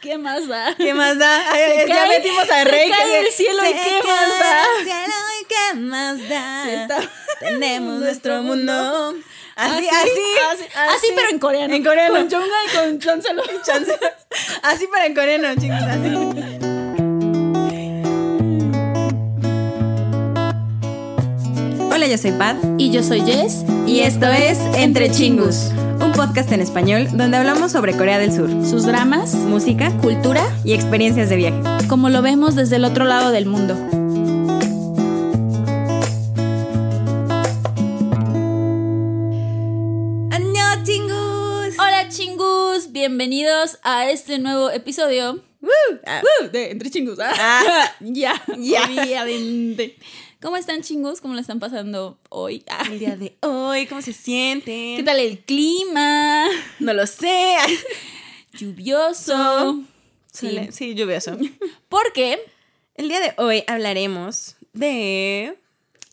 ¿Qué más da? ¿Qué más da? Ay, Se ya cae- metimos a se Rey. cae que- del cielo y Se ¿qué cae más da? cielo y ¿Qué más da? Se está- Tenemos nuestro mundo. Así, Así, así, así, así, pero en coreano. En coreano. Con Jonga y con Chancelo. Chance. Así, pero en coreano, chicos, así. Hola, yo soy Pat. Y yo soy Jess. Y esto es Entre Chingus, un podcast en español donde hablamos sobre Corea del Sur, Sus dramas, música cultura, y experiencias de viaje. como lo vemos desde el otro lado del mundo. ¡Año, Chingus! Hola chingus, bienvenidos a este nuevo episodio. Ah, de Entre Chingus. Ah, Ah. ya, Ya. obviamente. ¿Cómo están chingus? ¿Cómo la están pasando hoy? Ah, el día de hoy, ¿cómo se sienten? ¿Qué tal el clima? No lo sé. Lluvioso. Sí. Sí, sí, lluvioso. Porque El día de hoy hablaremos de...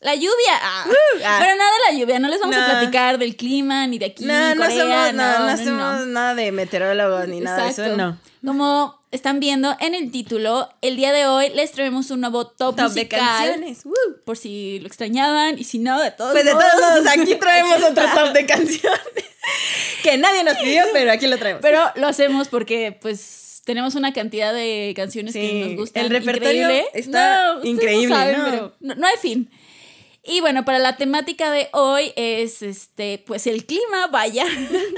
la lluvia. ah. ah. Pero nada de la lluvia, no les vamos a No. platicar del clima ni de aquí. No, no Corea, somos, no, no, no, somos no. nada de meteorólogos ni nada de eso, no. Como están viendo en el título, el día de hoy les traemos un nuevo top, Top de canciones. ¡Woo! Por si lo extrañaban y si no, de todos Pues de todos modos, aquí traemos otro top de canciones. que nadie nos pidió, pero aquí lo traemos. Pero lo hacemos porque, pues, tenemos una cantidad de canciones que nos gustan. el repertorio increíble. está increíble, saben, ¿no? pero no, no hay fin. Y bueno, para la temática de hoy es este, pues el clima, vaya.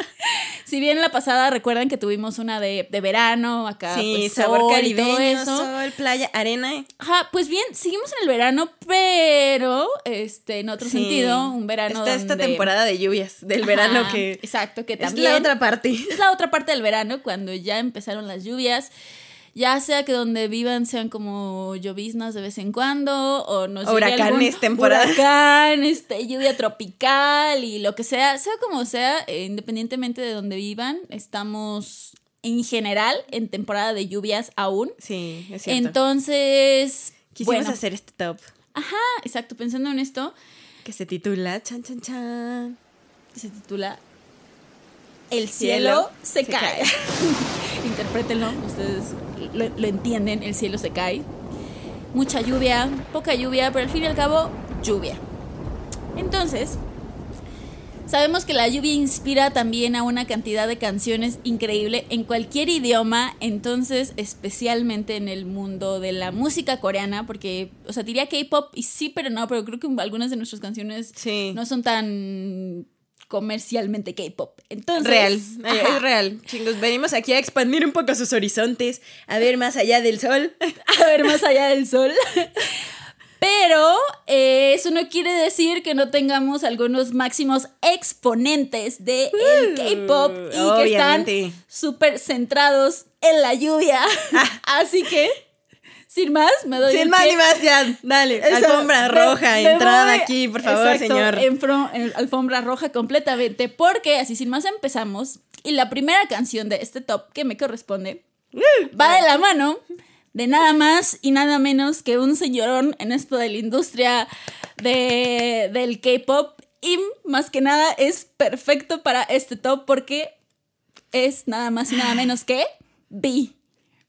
si bien la pasada recuerdan que tuvimos una de, de verano, acá, sí, pues, sabor sol todo eso. sol, playa, arena. Ajá, pues bien, seguimos en el verano, pero este, en otro Sí. sentido, un verano Está esta temporada de lluvias del verano Ajá, que exacto, que es también la otra parte. es la otra parte del verano cuando ya empezaron las lluvias. Ya sea que donde vivan sean como lloviznas de vez en cuando o nos llegue Huracanes, temporada. huracán, este, lluvia tropical y lo que sea, sea como sea, eh, independientemente de donde vivan, estamos en general en temporada de lluvias aún. Sí, es cierto. Entonces, Quisimos bueno, hacer este top ajá, exacto, pensando en esto, que se titula Chan Chan Chan. que se titula El Cielo cielo, se, se cae. Interprétenlo, ustedes lo, lo entienden, el cielo se cae. Mucha lluvia, poca lluvia, pero al fin y al cabo, lluvia. Entonces, sabemos que la lluvia inspira también a una cantidad de canciones increíble en cualquier idioma, entonces especialmente en el mundo de la música coreana, porque, o sea, diría K-pop y sí, pero no, pero creo que algunas de nuestras canciones Sí. no son tan comercialmente K-pop. Entonces, Real, eh, ajá, es real. Chingos, venimos aquí a expandir un poco sus horizontes, a ver más allá del sol. a ver más allá del sol. Pero eh, eso no quiere decir que no tengamos algunos máximos exponentes del el K-pop y que están súper centrados en la lluvia. Así que, sin más, me doy Sin el más ni más, ya, dale. Alfombra roja, me entrada aquí, por favor, exacto, señor. en fro- en alfombra roja completamente, porque así sin más empezamos. Y la primera canción de este top que me corresponde va de la mano de nada más y nada menos que un señorón en esto de la industria de, del K-pop. Y más que nada es perfecto para este top porque es nada más y nada menos que B.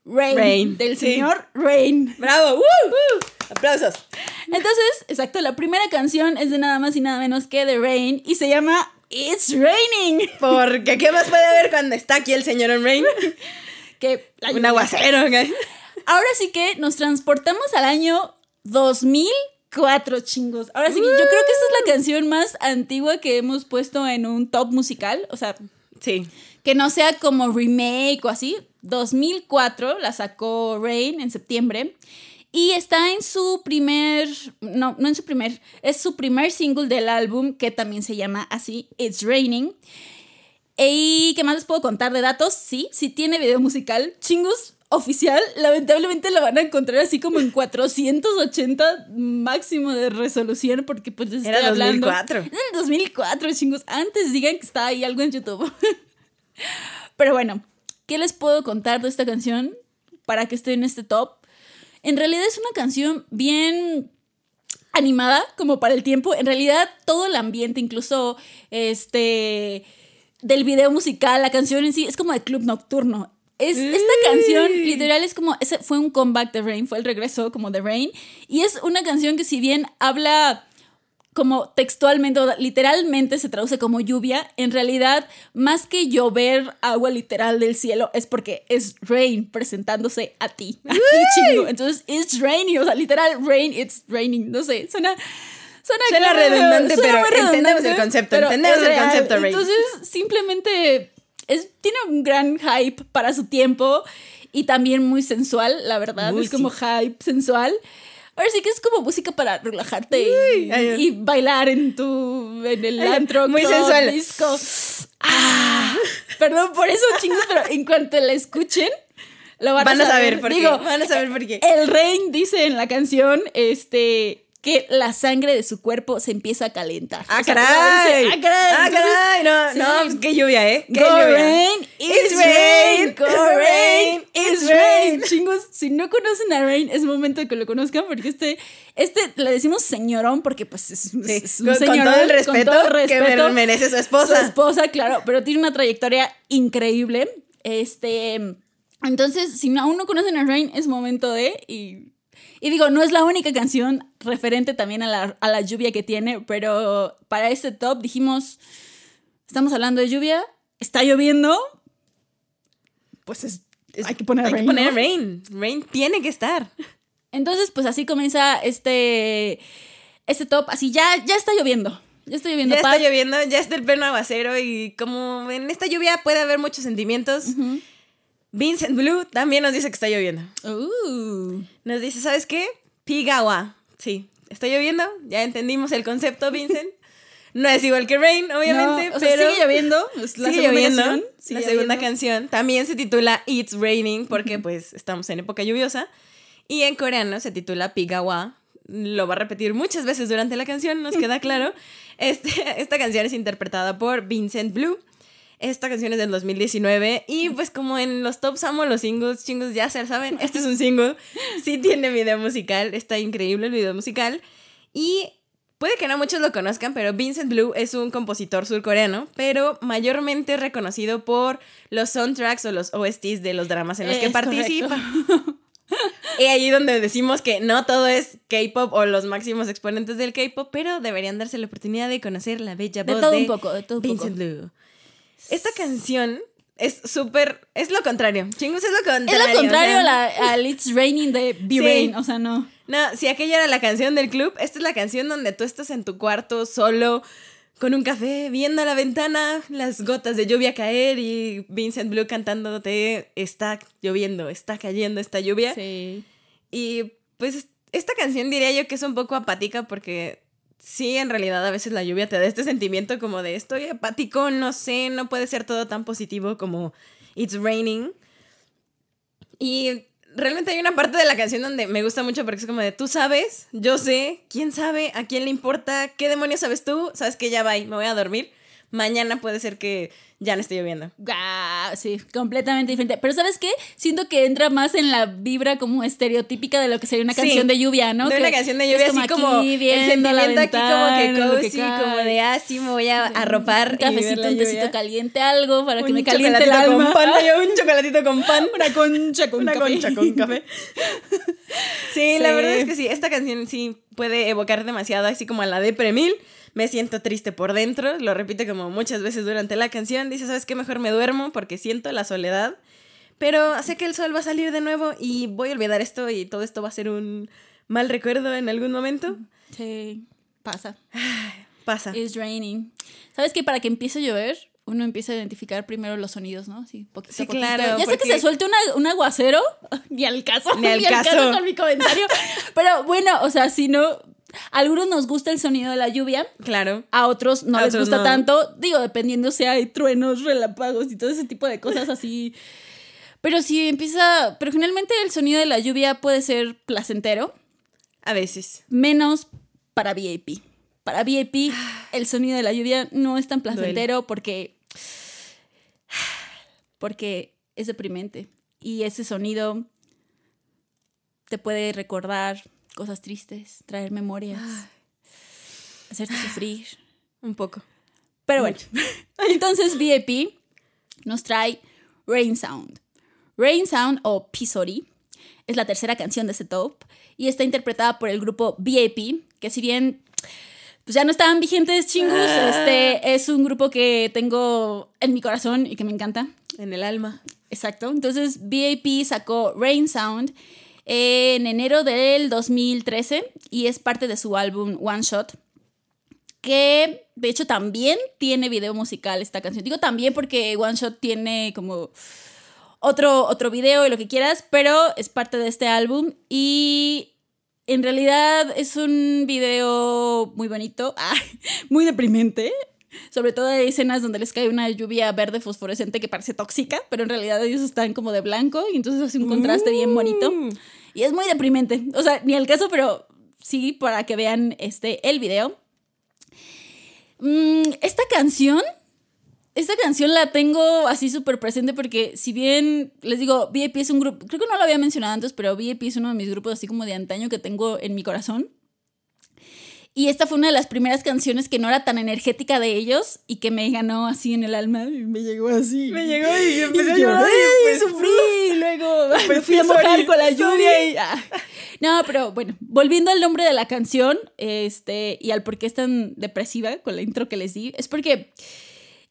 Rain, Rain, del sí. señor Rain. ¡Bravo! ¡Woo! Aplausos. Entonces, exacto, la primera canción es de nada más y nada menos que The Rain y se llama It's Raining. Porque, ¿qué más puede haber cuando está aquí el señor Rain? Que la Un aguacero. güey. Ahora sí que nos transportamos al año 2004, chingos. Ahora sí que yo creo que esta es la canción más antigua que hemos puesto en un top musical. O sea, Sí. Que no sea como remake o así. 2004 la sacó Rain en septiembre. Y está en su primer, no, no en su primer, es su primer single del álbum que también se llama así, It's Raining. ¿Y qué más les puedo contar de datos? Sí, sí tiene video musical, chingos, oficial. Lamentablemente lo van a encontrar así como en 480 máximo de resolución porque pues les Era estoy hablando. 2004. En el 2004, chingos. Antes digan que está ahí algo en YouTube. Pero bueno, ¿qué les puedo contar de esta canción para que esté en este top? En realidad es una canción bien animada como para el tiempo. En realidad todo el ambiente, incluso este del video musical, la canción en sí es como de club nocturno. Es, esta canción literal es como, ese fue un comeback de Rain, fue el regreso como de Rain. Y es una canción que si bien habla como textualmente literalmente se traduce como lluvia, en realidad más que llover agua literal del cielo es porque es rain presentándose a ti, a ti chingo. Entonces, it's raining, o sea, literal rain, it's raining, no sé, suena... Suena, Suena claro, redundante, suena pero muy entendemos el redundante, concepto, entendemos el real. concepto, Rain. Entonces, simplemente es, tiene un gran hype para su tiempo y también muy sensual, la verdad. Es como sí. hype sensual. Ahora sí que es como música para relajarte y, ay, y bailar en tu en el Ay, antro muy club, sensual. disco. Ah, perdón por eso, chingos, pero en cuanto la escuchen lo van, Van a saber por Digo, qué. Van a saber por qué. el Rain dice en la canción este que la sangre de su cuerpo se empieza a calentar. ¡Ah, O sea, caray! dice, ¡Ah, caray! ¡Ah, caray! No, sí. no, pues qué lluvia, ¿eh? ¡Qué Go lluvia! rain, it's rain, go rain, it's rain. Chingos, si no conocen a Rain, es momento de que lo conozcan porque este, este le decimos señorón porque pues es, Sí, es un con, con señorón, todo el respeto, con todo el que respeto. me- merece su Su esposa. esposa, claro, pero tiene una trayectoria increíble. Este, entonces, si aún no conocen a Rain, es momento de y y digo, no es la única canción referente también a la, a la lluvia que tiene, pero para este top dijimos, estamos hablando de lluvia, está lloviendo, pues es, hay que poner Hay Rain, que poner ¿no? Rain. Rain tiene que estar. Entonces, pues así comienza este, este top, así ya, ya está lloviendo, ya está lloviendo. Ya Pat. está lloviendo, ya está el pleno aguacero y como en esta lluvia puede haber muchos sentimientos. Vincent Blue también nos dice que está lloviendo. Uh. Nos dice, ¿sabes qué? Pigawa. Sí, está lloviendo. Ya entendimos el concepto, Vincent. No es igual que Rain, obviamente, No, o sea, pero sigue lloviendo, es la sigue segunda lloviendo. canción, sigue la segunda lloviendo. canción también se titula It's Raining porque pues estamos en época lluviosa. Y en coreano se titula Pigawa. Lo va a repetir muchas veces durante la canción, nos queda claro. Este, esta canción es interpretada por Vincent Blue. Esta canción es del 2019 y pues como en los tops amo los singles, chingos ya se saben, este es un single, sí tiene video musical, está increíble el video musical y puede que no muchos lo conozcan, pero Vincent Blue es un compositor surcoreano, pero mayormente reconocido por los soundtracks o los OSTs de los dramas en los que participa. Y allí donde decimos que no todo es K-pop o los máximos exponentes del K-pop, pero deberían darse la oportunidad de conocer la bella De voz todo de un poco, de todo un poco. Vincent Blue. Esta canción es súper. Es lo contrario. Chingos es lo Es contrario. lo contrario o sea, a al It's Raining de Be Sí. Rain, o sea, no. No, si aquella era la canción del club, esta es la canción donde tú estás en tu cuarto solo, con un café, viendo a la ventana, las gotas de lluvia caer y Vincent Blue cantándote, está lloviendo, está cayendo esta lluvia. Sí. Y pues esta canción diría yo que es un poco apática porque sí, en realidad a veces la lluvia te da este sentimiento como de estoy apático, no sé, no puede ser todo tan positivo como It's Raining. Y realmente hay una parte de la canción donde me gusta mucho porque es como de tú sabes, yo sé, quién sabe, a quién le importa, qué demonios sabes tú, sabes que ya va, me voy a dormir. Mañana puede ser que ya no esté lloviendo. Ah, sí, completamente diferente. Pero ¿sabes qué? Siento que entra más en la vibra como estereotípica de lo que sería una Sí, canción de lluvia, ¿no? De Que una canción de lluvia así como aquí el la sentimiento aquí como que cozy, cae. como de ah, sí me voy a arropar un cafecito, la un tecito caliente, algo para que Un me caliente el alma. con pan, yo un chocolatito con pan. Una concha con Una café. concha con café. Sí, la Sí. verdad es que sí, esta canción sí puede evocar demasiado, así como a la de Premil. Me siento triste por dentro, lo repite como muchas veces durante la canción. Dice, ¿sabes qué? Mejor me duermo porque siento la soledad. Pero sé que el sol va a salir de nuevo y voy a olvidar esto y todo esto va a ser un mal recuerdo en algún momento. Sí, pasa. Pasa. It's raining. ¿Sabes que para que empiece a llover, uno empieza a identificar primero los sonidos, ¿no? Sí, poquito Sí, a poquito. claro, Ya sé que se suelte una- un aguacero, ni al caso. Ni al caso. con mi comentario. Pero bueno, o sea, si no. A algunos nos gusta el sonido de la lluvia, Claro. a otros no A les otros gusta no. tanto. Digo, dependiendo si hay truenos, relámpagos y todo ese tipo de cosas así. Pero si empieza. Pero generalmente el sonido de la lluvia puede ser placentero, A veces. menos para VIP. Para VIP, el sonido de la lluvia no es tan placentero porque. Porque es deprimente. Y ese sonido te puede recordar cosas tristes, traer memorias, hacerte sufrir. Un poco. Pero bueno, entonces VIP nos trae Rain Sound. Rain Sound o Pisori. Es la tercera canción de ese top y está interpretada por el grupo VIP, que si bien pues ya no estaban vigentes chingus, Ah. este es un grupo que tengo en mi corazón y que me encanta. En el alma. Exacto. Entonces, VIP sacó Rain Sound en enero del 2013 y es parte de su álbum One Shot. Que de hecho también tiene video musical esta canción. Digo también porque One Shot tiene como otro, otro video y lo que quieras, pero es parte de este álbum y en realidad es un video muy bonito, ah, muy deprimente. Sobre todo hay escenas donde les cae una lluvia verde fosforescente que parece tóxica, pero en realidad ellos están como de blanco y entonces hace un contraste bien bonito. Y es muy deprimente. O sea, ni el caso, pero sí, para que vean este, el video. Mm, esta canción, esta canción la tengo así súper presente porque si bien, les digo, VIP es un grupo, creo que no lo había mencionado antes, pero VIP es uno de mis grupos así como de antaño que tengo en mi corazón. Y esta fue una de las primeras canciones que no era tan energética de ellos y que me ganó así en el alma y me llegó así. Me llegó y empecé a llorar. y pues, sufrí y luego me fui a mojar con la lluvia y ah. No, pero bueno, volviendo al nombre de la canción este, y al por qué es tan depresiva con la intro que les di, es porque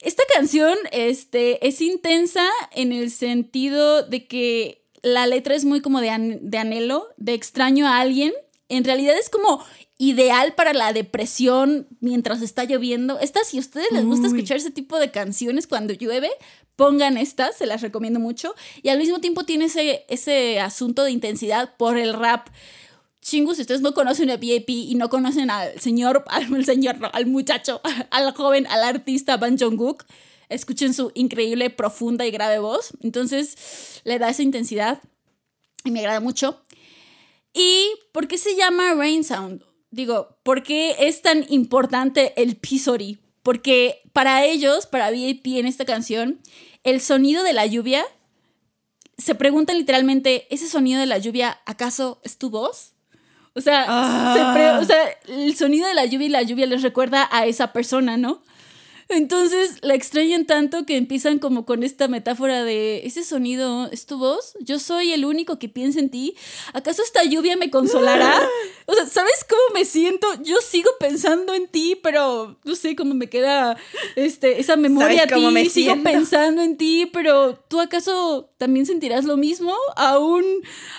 esta canción este, es intensa en el sentido de que la letra es muy como de, an- de anhelo, de extraño a alguien. En realidad es como ideal para la depresión mientras está lloviendo. Esta, si a ustedes les gusta Uy. escuchar ese tipo de canciones cuando llueve, pongan estas, se las recomiendo mucho. Y al mismo tiempo tiene ese, ese asunto de intensidad por el rap. Chingus, si ustedes no conocen a VIP y no conocen al señor, al señor, no, al muchacho, al joven, al artista Ban Jong-guk, escuchen su increíble, profunda y grave voz. Entonces, le da esa intensidad y me agrada mucho. ¿Y por qué se llama Rain Sound? Digo, ¿por qué es tan importante el Pisori? Porque para ellos, para VIP en esta canción, el sonido de la lluvia, se preguntan literalmente, ¿ese sonido de la lluvia acaso es tu voz? O sea, Ah. se o sea, el sonido de la lluvia y la lluvia les recuerda a esa persona, ¿no? Entonces la extrañan tanto que empiezan como con esta metáfora de ese sonido es tu voz, yo soy el único que piensa en ti. ¿Acaso esta lluvia me consolará? O sea, ¿sabes cómo me siento? Yo sigo pensando en ti, pero no sé cómo me queda este esa memoria a ¿Sabes cómo ti, me sigo siento? pensando en ti, pero tú acaso también sentirás lo mismo? Aún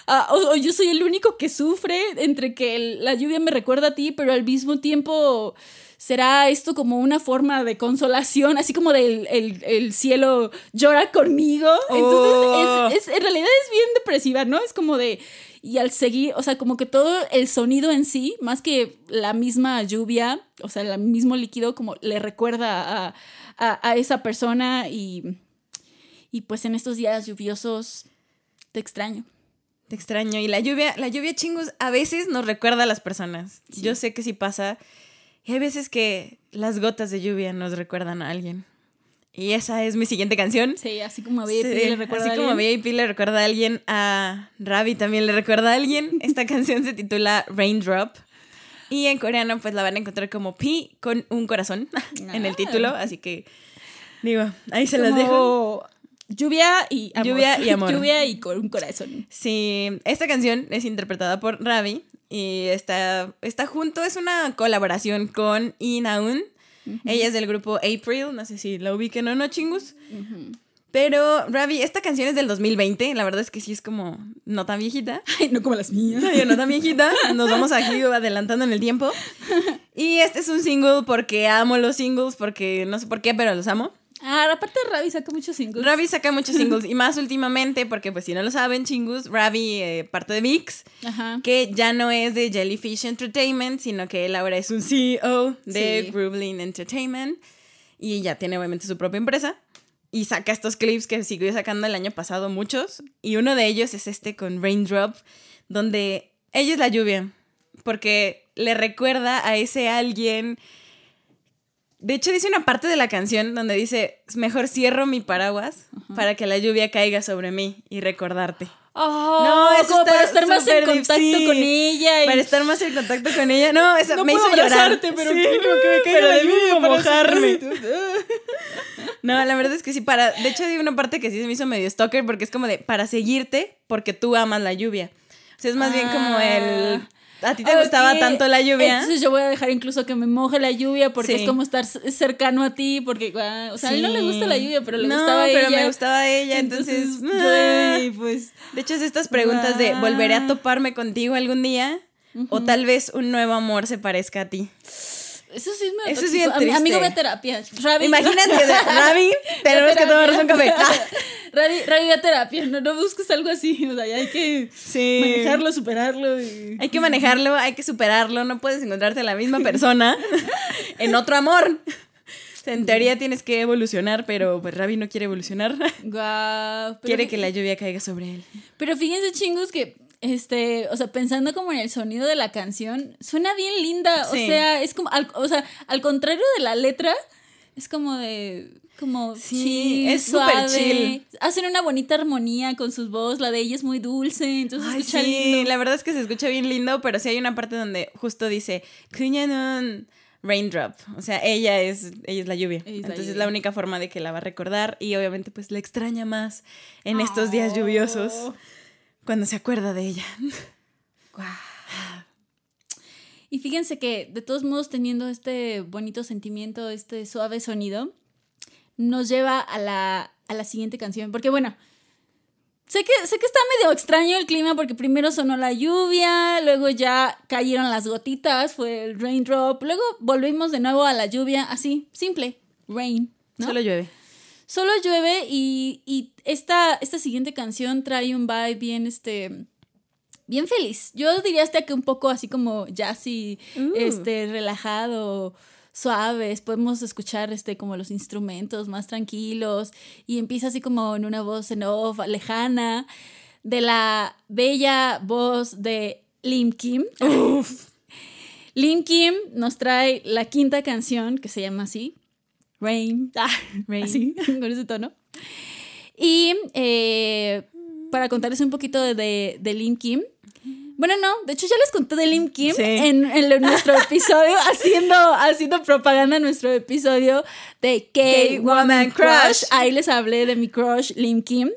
a- o, o yo soy el único que sufre entre que el- la lluvia me recuerda a ti, pero al mismo tiempo será esto como una forma de consolación, así como del el, el cielo llora conmigo. Entonces, Oh. es, es- en realidad es bien depresiva, ¿no? Es como de, y al seguir, o sea, como que todo el sonido en sí, más que la misma lluvia, o sea, el mismo líquido, como le recuerda a, a- a esa persona y, y pues en estos días lluviosos te extraño. Te extraño. Y la lluvia, la lluvia chingus a veces nos recuerda a las personas. Sí. Yo sé que sí pasa. Y hay veces que las gotas de lluvia nos recuerdan a alguien. Y esa es mi siguiente canción. Sí, así como a VIP Sí, le recuerda así a como alguien. VIP le recuerda a alguien, a Ravi también le recuerda a alguien. Esta canción se titula Raindrop. Y en coreano pues la van a encontrar como Pi con un corazón en el Ah. título. Así que digo, ahí se las dejo. Como Lluvia y amor. Lluvia y amor. Lluvia y con un corazón. Sí, esta canción es interpretada por Ravi y está, está junto, es una colaboración con Inaun. Ella es del grupo April, no sé si la ubiquen o no, chingus. Pero Ravi, esta canción es del 2020, la verdad es que sí es como no tan viejita. Ay, no como las mías. Yo no tan viejita, nos vamos aquí adelantando en el tiempo. Y este es un single porque amo los singles, porque no sé por qué, pero los amo. Ah, aparte Ravi saca muchos singles. Ravi saca muchos singles y más últimamente, porque pues si no lo saben, chingus, Ravi, eh, parte de VIX, Ajá. que ya no es de Jellyfish Entertainment, sino que él ahora es un CEO de Sí. Groovlin Entertainment y ya tiene obviamente su propia empresa y saca estos clips que siguió sacando el año pasado muchos y uno de ellos es este con Raindrop, donde ella es la lluvia, porque le recuerda a ese alguien... De hecho, dice una parte de la canción donde dice, mejor cierro mi paraguas para que la lluvia caiga sobre mí y recordarte. Oh, No, eso como está para estar más en contacto sí. con ella. y- Para estar más en contacto con ella. No, eso No me puedo hizo llorar. pero Sí, quiero que me caiga la lluvia mojarme. No, la verdad es que sí, para. De hecho, hay una parte que sí se me hizo medio stalker porque es como de para seguirte porque tú amas la lluvia. O sea, es más bien como el. ¿A ti te gustaba tanto la lluvia? Entonces yo voy a dejar incluso que me moje la lluvia porque Sí. es como estar cercano a ti, porque, ah, o sea, a él no le gusta la lluvia, pero le no, gustaba pero ella. me gustaba ella, entonces. ah. güey, pues... De hecho, es estas preguntas de. ¿volveré a toparme contigo algún día? O tal vez un nuevo amor se parezca a ti. Eso sí es medio Eso es bien Ami- Amigo, ve a terapia. Ravi, Imagínate, Ravi, tenemos que tomarnos un café. Ravi, Ravi, ve a terapia. No, no busques algo así. O sea, hay que Sí. manejarlo, superarlo. y- Hay que manejarlo, hay que superarlo. No puedes encontrarte a la misma persona en otro amor. En teoría tienes que evolucionar, pero pues Ravi no quiere evolucionar. Guau, quiere que la lluvia caiga sobre él. Pero fíjense, chingos, que, este, o sea, pensando como en el sonido de la canción, suena bien linda. O sea, es como, al, o sea, al contrario de la letra, es como de, como Sí, chill, es súper chill. Hacen una bonita armonía con sus voces, la de ella es muy dulce, entonces Ay, se escucha sí, lindo. la verdad es que se escucha bien lindo, pero sí hay una parte donde justo dice Kunyanun Raindrop. O sea, ella es, ella es la lluvia. Ella es la Entonces es la única forma de que la va a recordar y obviamente pues la extraña más en estos días lluviosos. Cuando se acuerda de ella. Y fíjense que, de todos modos, teniendo este bonito sentimiento, este suave sonido, nos lleva a la, a la siguiente canción. Porque, bueno, sé que, sé que está medio extraño el clima porque primero sonó la lluvia, luego ya cayeron las gotitas, fue el raindrop, luego volvimos de nuevo a la lluvia, así, simple, rain. ¿no? Solo llueve. Solo llueve y, y esta, esta siguiente canción trae un vibe bien, este, bien feliz. Yo diría hasta que un poco así como jazzy, Uh. este, relajado, suaves. Podemos escuchar, este, como los instrumentos más tranquilos y empieza así como en una voz en off, lejana, de la bella voz de Lim Kim. Lim Kim nos trae la quinta canción que se llama así, Rain, ah, Rain. así, con ese tono. Y eh, para contarles un poquito de, de, Kim. Bueno, no, de hecho ya les conté de Lim Kim Sí. en, nuestro episodio, haciendo, haciendo propaganda en nuestro episodio de K-Woman. Crush. Ahí les hablé de mi crush Lim Kim.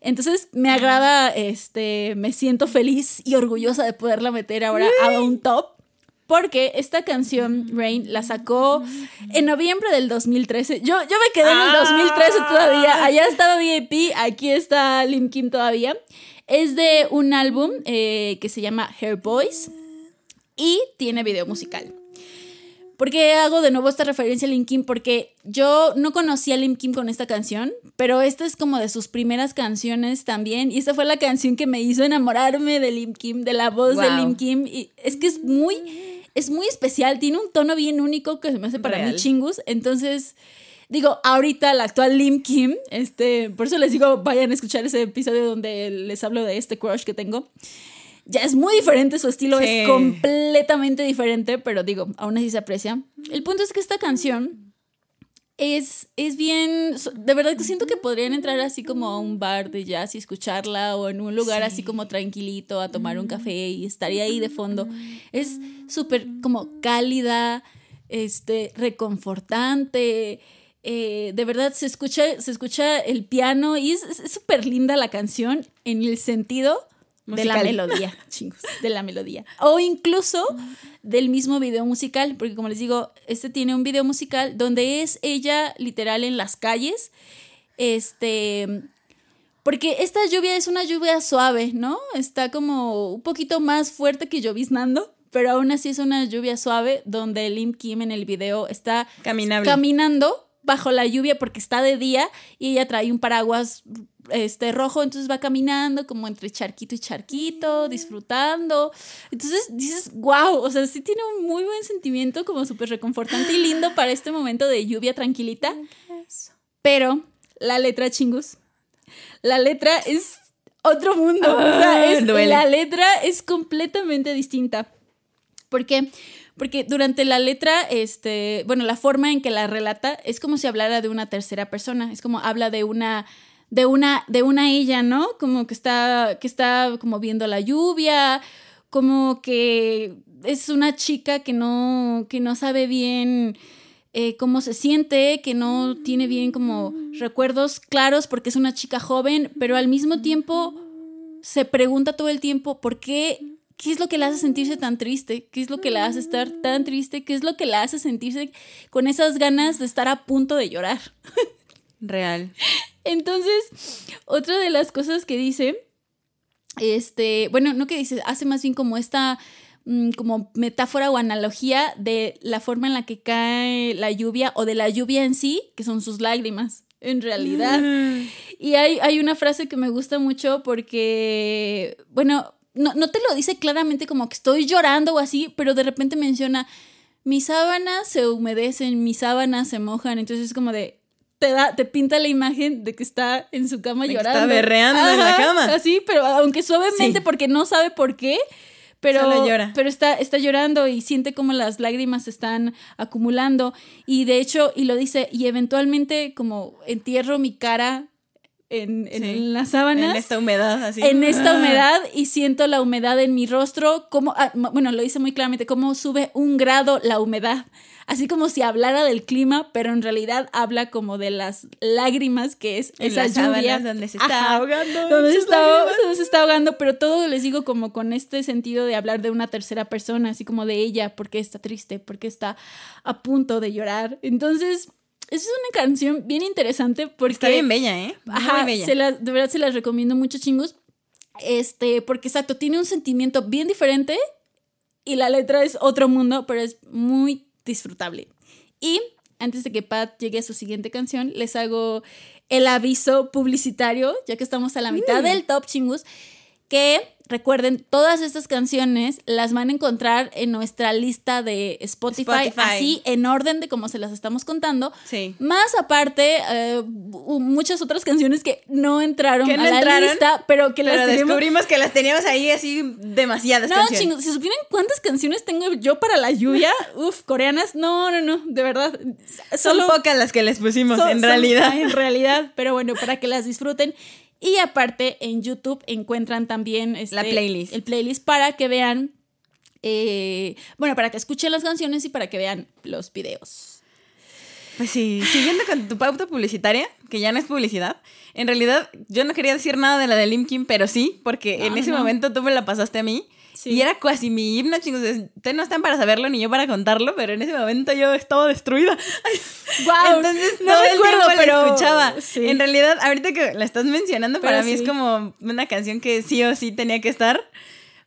Entonces me agrada, este, me siento feliz y orgullosa de poderla meter ahora a un top. Porque esta canción, Rain, la sacó en noviembre del 2013. Yo, yo me quedé en el Ah. 2013 todavía. Allá estaba VIP, aquí está Lim Kim todavía. Es de un álbum eh, que se llama Hair Boys y tiene video musical. ¿Por qué hago de nuevo esta referencia a Lim Kim? Porque yo no conocía a Lim Kim con esta canción, pero esta es como de sus primeras canciones también. Y esta fue la canción que me hizo enamorarme de Lim Kim, de la voz de Wow. Lim Kim. Y es que es muy, es muy especial, tiene un tono bien único que se me hace para mí chingus. Entonces, digo, ahorita la actual Lim Kim, este, por eso les digo, vayan a escuchar ese episodio donde les hablo de este crush que tengo. Ya es muy diferente, su estilo Sí. es completamente diferente, pero digo, aún así se aprecia. El punto es que esta canción es, es bien, de verdad que siento que podrían entrar así como a un bar de jazz y escucharla o en un lugar así como tranquilito a tomar un café y estaría ahí de fondo. Es súper como cálida, este, reconfortante. eh, de verdad se escucha, se escucha el piano y es súper linda la canción en el sentido de la melodía, chingos, de la melodía. O incluso del mismo video musical, porque como les digo, este tiene un video musical donde es ella literal en las calles, este, porque esta lluvia es una lluvia suave, ¿no? Está como un poquito más fuerte que lloviznando, pero aún así es una lluvia suave donde Lim Kim en el video está Caminable. caminando bajo la lluvia porque está de día y ella trae un paraguas este rojo, entonces va caminando como entre charquito y charquito, disfrutando. Entonces dices, wow, o sea, sí tiene un muy buen sentimiento como súper reconfortante y lindo para este momento de lluvia tranquilita. Pero la letra chingus, la letra es otro mundo. o sea, Ah, es- la letra es completamente distinta. ¿Por qué? Porque durante la letra, este, bueno, la forma en que la relata es como si hablara de una tercera persona. Es como habla de una, de una, de una ella, ¿no? Como que está, que está como viendo la lluvia, como que es una chica que no, que no sabe bien eh, cómo se siente, que no tiene bien como recuerdos claros porque es una chica joven, pero al mismo tiempo se pregunta todo el tiempo por qué, qué es lo que la hace sentirse tan triste, qué es lo que la hace estar tan triste, qué es lo que la hace sentirse con esas ganas de estar a punto de llorar. Real. Entonces, otra de las cosas que dice, este, bueno, no que dice, hace más bien como esta mm, como metáfora o analogía de la forma en la que cae la lluvia o de la lluvia en sí, que son sus lágrimas, en realidad. Y hay, hay una frase que me gusta mucho porque, bueno, no, no te lo dice claramente como que estoy llorando o así, pero de repente menciona, mis sábanas se humedecen, mis sábanas se mojan, entonces es como de, te da, te pinta la imagen de que está en su cama De que llorando. está berreando en la cama. Así, pero aunque suavemente Sí. porque no sabe por qué. Pero, Solo llora. pero está, está llorando y siente como las lágrimas se están acumulando. Y de hecho, y lo dice, y eventualmente como entierro mi cara en, las sábanas En esta humedad, así. en esta Ah. humedad y siento la humedad en mi rostro, como, ah, bueno, lo dice muy claramente, cómo sube un grado la humedad, así como si hablara del clima, pero en realidad habla como de las lágrimas que es En esa lluvia. donde se está Ajá, ahogando. donde se está, se está ahogando, pero todo les digo como con este sentido de hablar de una tercera persona, así como de ella, porque está triste, porque está a punto de llorar. Entonces, esa es una canción bien interesante porque... Está bien bella, ¿eh? Muy Ajá, bella. se de verdad se las recomiendo mucho, chingos. Este, porque exacto, tiene un sentimiento bien diferente y la letra es otro mundo, pero es muy disfrutable. Y antes de que Pat llegue a su siguiente canción, les hago el aviso publicitario, ya que estamos a la mitad del top chingus, que recuerden, todas estas canciones las van a encontrar en nuestra lista de Spotify, Spotify. así en orden de como se las estamos contando. Sí. Más aparte, eh, muchas otras canciones que no entraron Que no a la entraron, lista, pero que Pero las descubrimos que las teníamos ahí así demasiadas No, chingos, si supieran cuántas canciones tengo yo para la lluvia, uf, coreanas, no, no, no, de verdad. Son Solo pocas las que les pusimos, son- en son- realidad. En realidad, pero bueno, para que las disfruten. Y aparte, en YouTube encuentran también este, La playlist. el playlist para que vean, eh, bueno, para que escuchen las canciones y para que vean los videos. Pues sí, siguiendo con tu pauta publicitaria, que ya no es publicidad, en realidad yo no quería decir nada de la de Lim Kim, pero sí, porque No, en ese no. momento tú me la pasaste a mí. Sí. Y era casi mi himno, chingos. Ustedes no están para saberlo ni yo para contarlo, pero en ese momento yo estaba destruida. Guau, Entonces no todo el recuerdo, la pero escuchaba. sí. En realidad, ahorita que la estás mencionando, Pero para mí sí. es como una canción que sí o sí tenía que estar.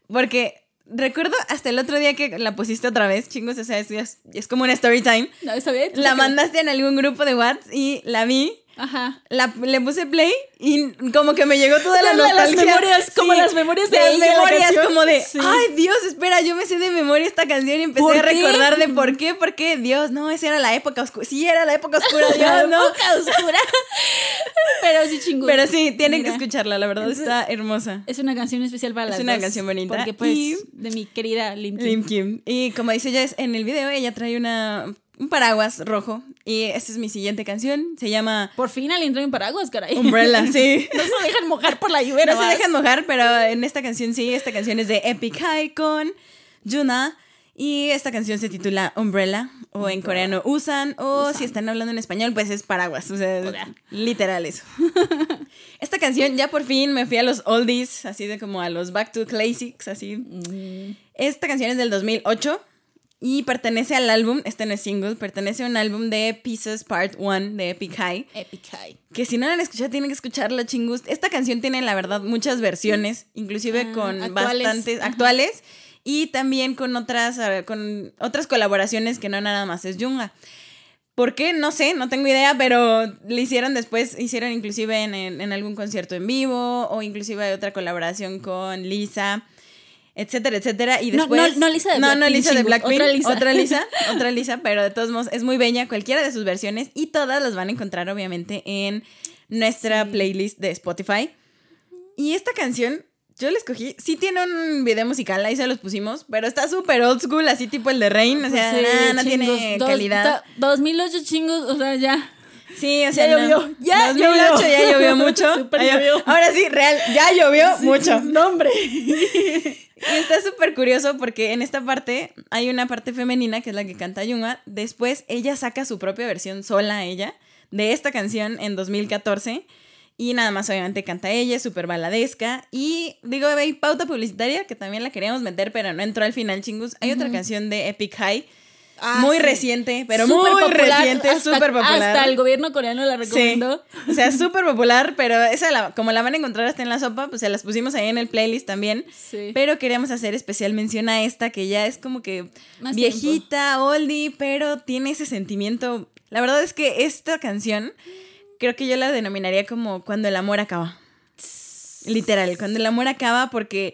Porque recuerdo hasta el otro día que la pusiste otra vez, chingos. O sea, es, es- es como una story time. No, está bien. La mandaste en algún grupo de WhatsApp y la vi. Ajá. La, le puse play y como que me llegó toda la La- la- las nostalgia. memorias, como las memorias de de la memorias, canción. como de, Sí. ay Dios, espera, yo me sé de memoria esta canción y empecé ¿Por a recordar de por qué, por qué, Dios, no, esa era la época oscura, sí, era la época oscura, Dios, no. Época oscura. Pero sí, chingón. Pero sí, tienen Mira, que escucharla, la verdad Es- está hermosa. Es una canción especial para Es las una dos, canción bonita. Porque pues, Y- de mi querida Lim Kim. Lim Kim. Y como dice Jess, en el video ella trae una, un paraguas rojo y esta es mi siguiente canción, se llama Por fin alguien trae un paraguas, caray. Umbrella, sí. no se dejan mojar por la lluvia. No se nomás. dejan mojar, pero en esta canción sí, esta canción es de Epic High con Juna. Y esta canción se titula Umbrella, o en coreano Usan, o si están hablando en español, pues es paraguas, o sea, Hola. literal eso. esta canción ya por fin me fui a los oldies, así de como a los back to classics, así. Mm, Esta canción es del 2008 y pertenece al álbum, este no es single, pertenece a un álbum de Pieces Part 1 de Epic High. Epic High. Que si no la han escuchado, tienen que escucharla, chingus. Esta canción tiene, la verdad, muchas versiones, inclusive Ah, con actuales. bastantes actuales y también con otras, con otras colaboraciones que no nada más es Junga. ¿Por qué? No sé, no tengo idea, pero le hicieron después, hicieron inclusive en, en- en algún concierto en vivo o inclusive hay otra colaboración con Lisa, etcétera, etcétera. Y No, después... no, no Lisa de No, no Blackpink, Lisa de Blackpink, otra Lisa. otra Lisa, otra Lisa, pero de todos modos es muy bella cualquiera de sus versiones y todas las van a encontrar obviamente en nuestra Sí. playlist de Spotify. Y esta canción, yo la escogí, sí tiene un video musical, ahí se los pusimos, pero está súper old school, así tipo el de Rain, o sea, Pues sí, nah, no chingos, tiene dos- calidad. do- 2008 chingos, o sea, ya. Sí, o sea, Ya no. llovió, ya 2008 llovió. ya llovió mucho. Súper Ay, llovió. Ahora sí, real, ya llovió mucho. No, hombre. Y está súper curioso porque en esta parte hay una parte femenina que es la que canta Yunga. Después ella saca su propia versión sola, ella, de esta canción en 2014. Y nada más, obviamente, canta ella, súper baladesca. Y digo, hay pauta publicitaria que también la queríamos meter, pero no entró al final, chingus. Hay otra canción de Epic High, muy sí. reciente, pero muy popular, reciente, súper popular. Hasta el gobierno coreano la Sí. recomendó. O sea, súper popular, pero esa la- como la van a encontrar hasta en la sopa, pues se las pusimos ahí en el playlist también. Sí. Pero queríamos hacer especial mención a esta que ya es como que Más viejita, oldie, pero tiene ese sentimiento. La verdad es que esta canción creo que yo la denominaría como cuando el amor acaba. Literal, cuando el amor acaba porque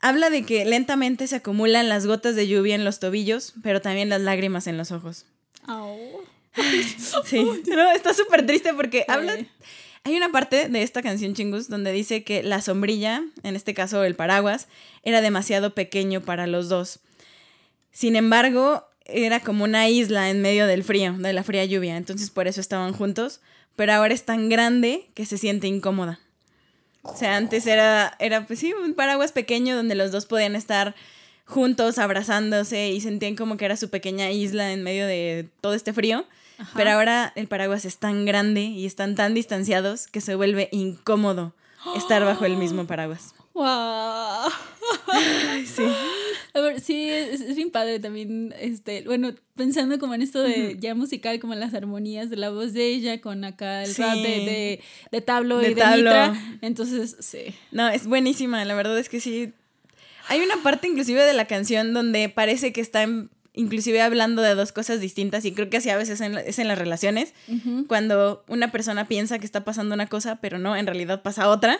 habla de que lentamente se acumulan las gotas de lluvia en los tobillos, pero también las lágrimas en los ojos. Au. Sí, no, está súper triste porque Sí. habla... Hay una parte de esta canción Chingus donde dice que la sombrilla, en este caso el paraguas, era demasiado pequeño para los dos. Sin embargo, era como una isla en medio del frío, de la fría lluvia, entonces por eso estaban juntos, pero ahora es tan grande que se siente incómoda. O sea, antes era, era pues sí, un paraguas pequeño donde los dos podían estar juntos, abrazándose y sentían como que era su pequeña isla en medio de todo este frío. Ajá. Pero ahora el paraguas es tan grande y están tan distanciados que se vuelve incómodo estar bajo el mismo paraguas. Wow. Sí. A ver, sí, es, es bien padre también, este, bueno, pensando como en esto de ya musical, como en las armonías de la voz de ella con acá el Sí. rap de, de, de Tablo De y de. Nitra. Entonces, sí. No, es buenísima, la verdad es que sí. Hay una parte inclusive de la canción donde parece que está en- inclusive hablando de dos cosas distintas y creo que así a veces en la- es en las relaciones, cuando una persona piensa que está pasando una cosa, pero no, en realidad pasa otra,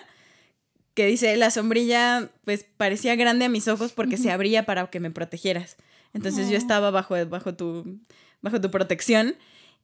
que dice, la sombrilla pues parecía grande a mis ojos porque se abría para que me protegieras. Entonces yo estaba bajo, bajo, tu, bajo tu protección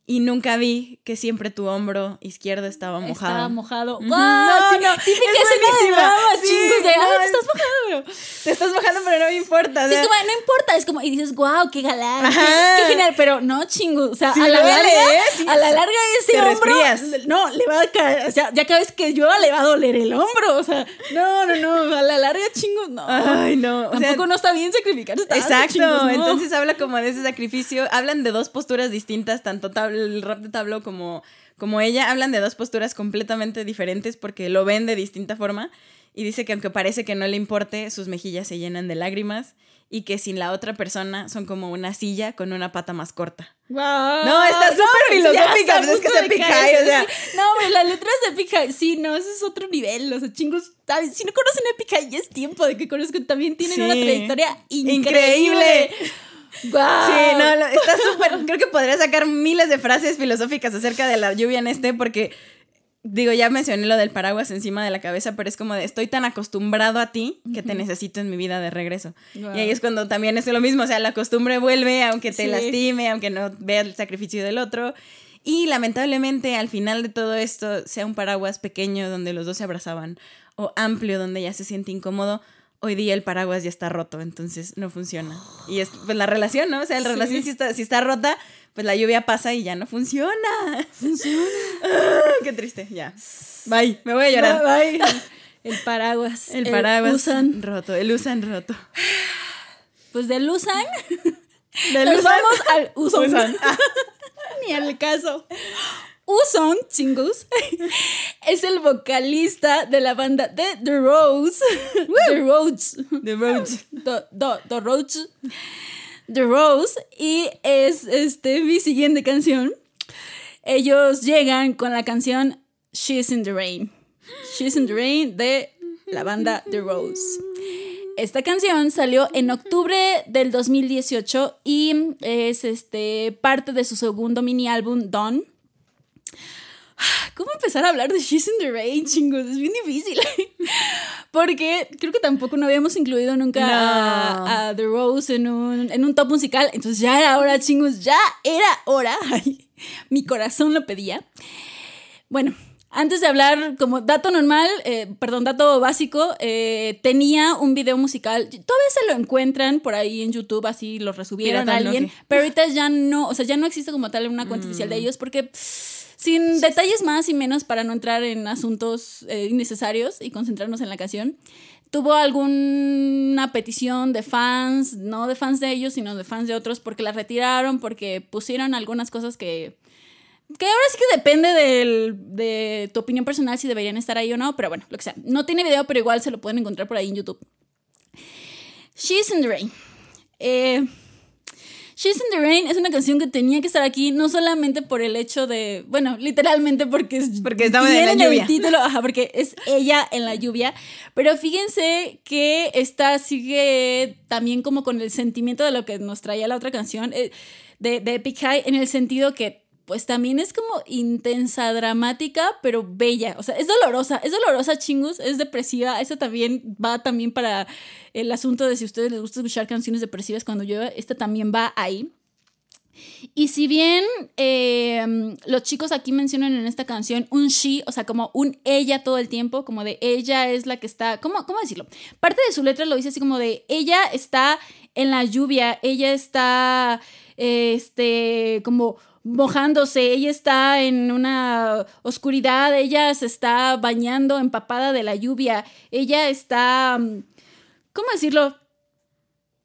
y nunca vi que siempre tu hombro izquierdo estaba mojado. Estaba mojado. ¡Wow! No, sí, no, típica es escena de drama, Sí, chingos, de, no, ¡ay, te es- estás mojando! Pero... Te estás mojando, pero no me importa. o Sí, es como, no importa, es como, y dices, wow, qué galán, qué, genial, pero no, chingo, o sea, Sí a la larga, ¿eh? Sí, a la sí. larga ese Te hombro, resfrías. no, le va a caer, o sea, ya cada vez que yo le va a doler el hombro, o sea, no, no, no, a la larga, chingos, no. Ay, no. o sea, Tampoco no está bien sacrificarse Exacto, chingos, no. entonces habla como de ese sacrificio, hablan de dos posturas distintas, tanto tab- el rap de Tablo como, como ella, hablan de dos posturas completamente diferentes porque lo ven de distinta forma y dice que aunque parece que no le importe, sus mejillas se llenan de lágrimas y que sin la otra persona son como una silla con una pata más corta. Wow. No, está súper ya filosófica, a es que caerse, High, o sea. sí. No, hombre, las letras de High, sí, no, ese es otro nivel, o sea, chingos, si no conocen Epic High, ya es tiempo de que conozcan, también tienen una Sí. trayectoria increíble. Increíble. Wow. Sí, no, lo- está súper. Creo que podría sacar miles de frases filosóficas acerca de la lluvia en este, porque digo, ya mencioné lo del paraguas encima de la cabeza, pero es como de estoy tan acostumbrado a ti que te necesito en mi vida de regreso. Wow. Y ahí es cuando también es lo mismo, o sea, la costumbre vuelve, aunque te Sí. lastime, aunque no vea el sacrificio del otro. Y lamentablemente al final de todo esto, sea un paraguas pequeño donde los dos se abrazaban, o amplio donde ya se siente incómodo, hoy día el paraguas ya está roto, entonces no funciona. Y es pues la relación, ¿no? O sea, la Sí. relación si está, si está rota, pues la lluvia pasa y ya no funciona. Funciona. Qué triste, ya. Bye, me voy a llorar. Bye, bye. El paraguas. El paraguas Usan. roto, el usan roto. Pues del Usan. Del usan- vamos al Usan. Usan. Ni al caso. Uson, chingus, es el vocalista de la banda de The Rose. The Rose. The Road. The, the, The Rose. The Rose. Y es este, mi siguiente canción. Ellos llegan con la canción She's in the Rain. She's in the Rain de la banda The Rose. Esta canción salió en octubre del 2018 y es este, parte de su segundo mini álbum, Dawn. ¿Cómo empezar a hablar de She's in the Rain, chingos? Es bien difícil. Porque creo que tampoco no habíamos incluido nunca No. a, a The Rose en un, en un top musical. Entonces ya era hora, chingos, ya era hora. Ay, mi corazón lo pedía. Bueno, antes de hablar, como dato normal, eh, perdón, dato básico, eh, tenía un video musical. Todavía se lo encuentran por ahí en YouTube, así lo resubieron a alguien. Pero ahorita ya no, o sea, ya no existe como tal una cuenta oficial Mm. de ellos porque pff, sin detalles más y menos para no entrar en asuntos eh, innecesarios y concentrarnos en la canción, tuvo alguna petición de fans, no de fans de ellos, sino de fans de otros, porque la retiraron, porque pusieron algunas cosas que... Que ahora sí que depende del, de tu opinión personal si deberían estar ahí o no, pero bueno, lo que sea. No tiene video, pero igual se lo pueden encontrar por ahí en YouTube. She's in the Rain. Eh, She's in the Rain es una canción que tenía que estar aquí, no solamente por el hecho de, bueno, literalmente porque es porque estaba en la lluvia. el título, ajá, porque es ella en la lluvia, pero fíjense que esta sigue también como con el sentimiento de lo que nos traía la otra canción eh, de, de Epic High, en el sentido que pues también es como intensa, dramática, pero bella. O sea, es dolorosa, es dolorosa, chingus, es depresiva. Eso también va también para el asunto de si a ustedes les gusta escuchar canciones depresivas cuando llueve, esta también va ahí. Y si bien em, los chicos aquí mencionan en esta canción un she, o sea, como un ella todo el tiempo, como de ella es la que está, ¿cómo, cómo decirlo? Parte de su letra lo dice así como de ella está en la lluvia, ella está, este, como mojándose, ella está en una oscuridad, ella se está bañando empapada de la lluvia, ella está, mm, ¿cómo decirlo?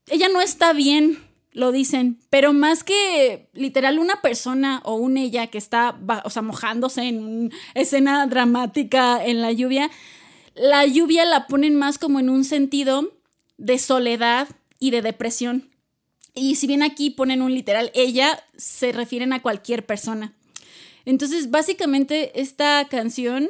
Ella no está bien, lo dicen, pero más que literal una persona o un ella que está, o sea, mojándose en una escena dramática en la lluvia, la lluvia la ponen más como en un sentido de soledad y de depresión. Y si bien aquí ponen un literal ella, se refieren a cualquier persona. Entonces, básicamente, esta canción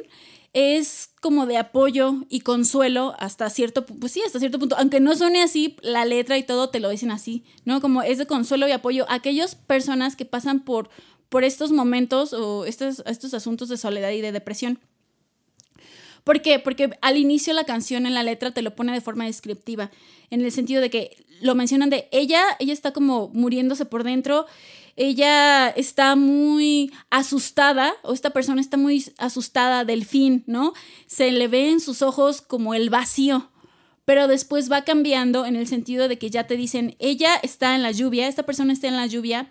es como de apoyo y consuelo hasta cierto pues sí, hasta cierto punto. Aunque no suene así, la letra y todo te lo dicen así, ¿no? Como es de consuelo y apoyo a aquellas personas que pasan por, por estos momentos o estos, estos asuntos de soledad y de depresión. ¿Por qué? Porque al inicio la canción en la letra te lo pone de forma descriptiva, en el sentido de que lo mencionan de ella, ella está como muriéndose por dentro, ella está muy asustada, o esta persona está muy asustada del fin, ¿no? Se le ve en sus ojos como el vacío, pero después va cambiando en el sentido de que ya te dicen, ella está en la lluvia, esta persona está en la lluvia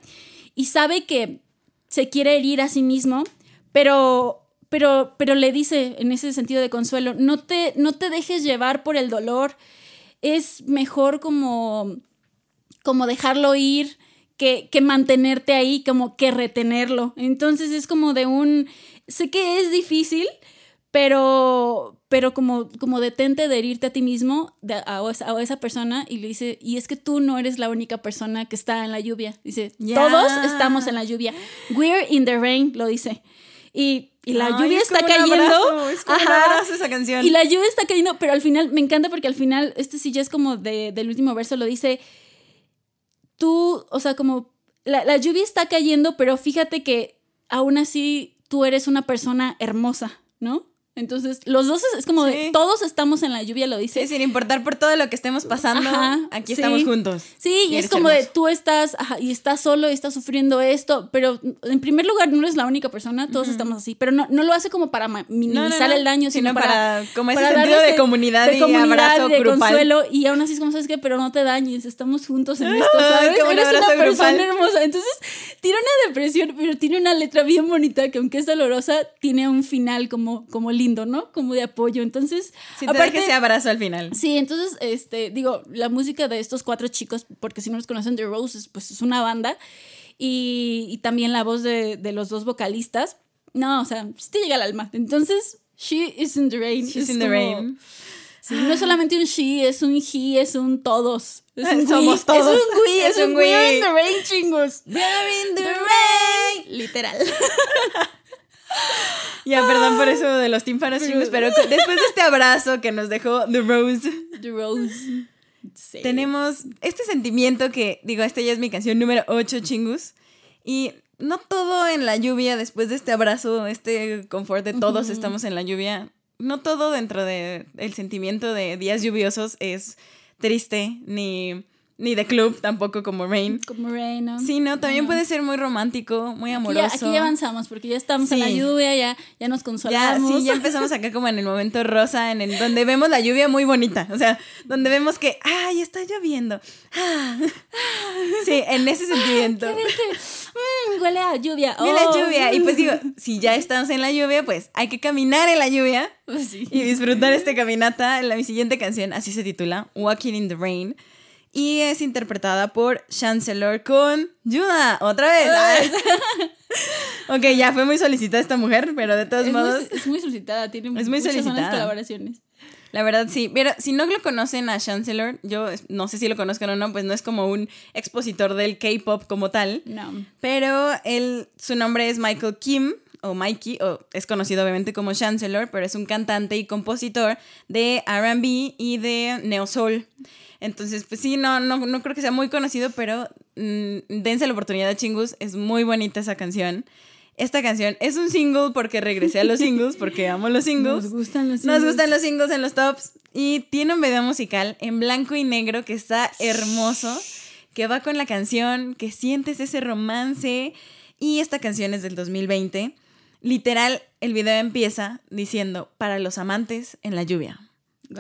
y sabe que se quiere herir a sí mismo, pero pero, pero le dice en ese sentido de consuelo, no te, no te dejes llevar por el dolor, es mejor como, como dejarlo ir que, que mantenerte ahí, como que retenerlo. Entonces es como de un, sé que es difícil, pero, pero como, como detente de herirte a ti mismo, a, a, esa persona, y le dice, y es que tú no eres la única persona que está en la lluvia. Dice, todos estamos en la lluvia. We're in the rain, lo dice. Y y la lluvia está cayendo. es como esa canción. Y la lluvia está cayendo, pero al final, me encanta porque al final, este sí ya es como de, del último verso, lo dice, tú, o sea, como, la, la lluvia está cayendo, pero fíjate que aún así tú eres una persona hermosa, ¿no? Entonces, los dos es, como de todos estamos en la lluvia, lo dice. Sí, sin importar por todo lo que estemos pasando, aquí estamos juntos. Sí, y, es como de tú estás ajá, y estás solo y estás sufriendo esto, pero en primer lugar no eres la única persona, todos estamos así, pero no, no lo hace como para minimizar el daño, sino, para, como ese sentido de comunidad, de y abrazo de consuelo y aún así es como sabes que, pero no te dañes, estamos juntos en esto, ¿sabes? Como eres una persona hermosa. Entonces, tiene una depresión, pero tiene una letra bien bonita que aunque es dolorosa, tiene un final como como lindo ¿no? Como de apoyo. Entonces, sí, aparte que ese abrazo al final. Sí, entonces, este, digo, la música de estos cuatro chicos, porque si no los conocen, The Roses, pues es una banda. Y, también la voz de, los dos vocalistas. No, o sea, sí te llega al alma. Entonces, She is in the Rain. She's in the Rain. no es solamente un she, es un he, es un todos. Es un Somos todos. Es un we, es, un we. We're in the rain, chingos. We're in the rain. Literal. Ya, perdón por eso de los tímpanos pero después de este abrazo que nos dejó The Rose. The Rose. Tenemos este sentimiento que, digo, esta ya es mi canción número 8, chingus. Y no todo en la lluvia, después de este abrazo, este confort de todos estamos en la lluvia, no todo dentro del el sentimiento de días lluviosos es triste ni ni de club tampoco como Rain. Como Rain, ¿no? Sí, no, también puede ser muy romántico, muy Aquí amoroso. ya, aquí ya avanzamos porque ya estamos en la lluvia, ya, ya nos Ya, consolamos. sí, ya empezamos acá como en el momento rosa, en el donde vemos la lluvia muy bonita. O sea, donde vemos que, ay, está lloviendo. Ah. Sí, en ese sentimiento. Mm, huele a lluvia. De la Oh. lluvia. Y pues digo, si ya estamos en la lluvia, pues hay que caminar en la lluvia Pues sí. y disfrutar esta caminata. La, mi siguiente canción, así se titula, Walking in the Rain. Y es interpretada por Chancellor con Judah, otra vez. ok, ya fue muy solicitada esta mujer, pero de todos Es modos, muy, es muy solicitada, tiene Es muy muchas solicitada. colaboraciones. la verdad sí. Pero si no lo conocen a Chancellor, yo no sé si lo conozcan o no, pues no es como un expositor del K-pop como tal. No. Pero él, su nombre es Michael Kim, o Mikey, o es conocido obviamente como Chancellor, pero es un cantante y compositor de RB y de Neo Soul. Entonces, pues sí, no, no, no creo que sea muy conocido, pero mm, dense la oportunidad, chingus. Es muy bonita esa canción. Esta canción es un single porque regresé a los singles, porque amo los singles. Nos gustan los Nos singles. gustan los singles en los tops. Y tiene un video musical en blanco y negro que está hermoso, que va con la canción, que sientes ese romance. Y esta canción es del 2020. Literal, el video empieza diciendo, para los amantes en la lluvia.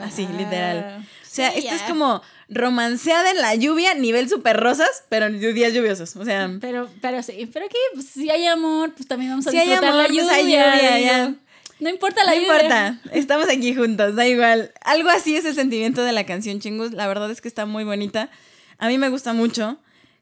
Así, literal. O sea, Sí, esto es como romanceada en la lluvia, nivel super rosas, pero en días lluviosos. O sea, Pero, pero sí, pero aquí, pues, si hay amor, pues también vamos a Si hay disfrutar amor, la pues, lluvia. hay ya. No importa la no lluvia. importa, estamos aquí juntos, da igual. Algo así es el sentimiento de la canción, chingus. La verdad es que está muy bonita. A mí me gusta mucho.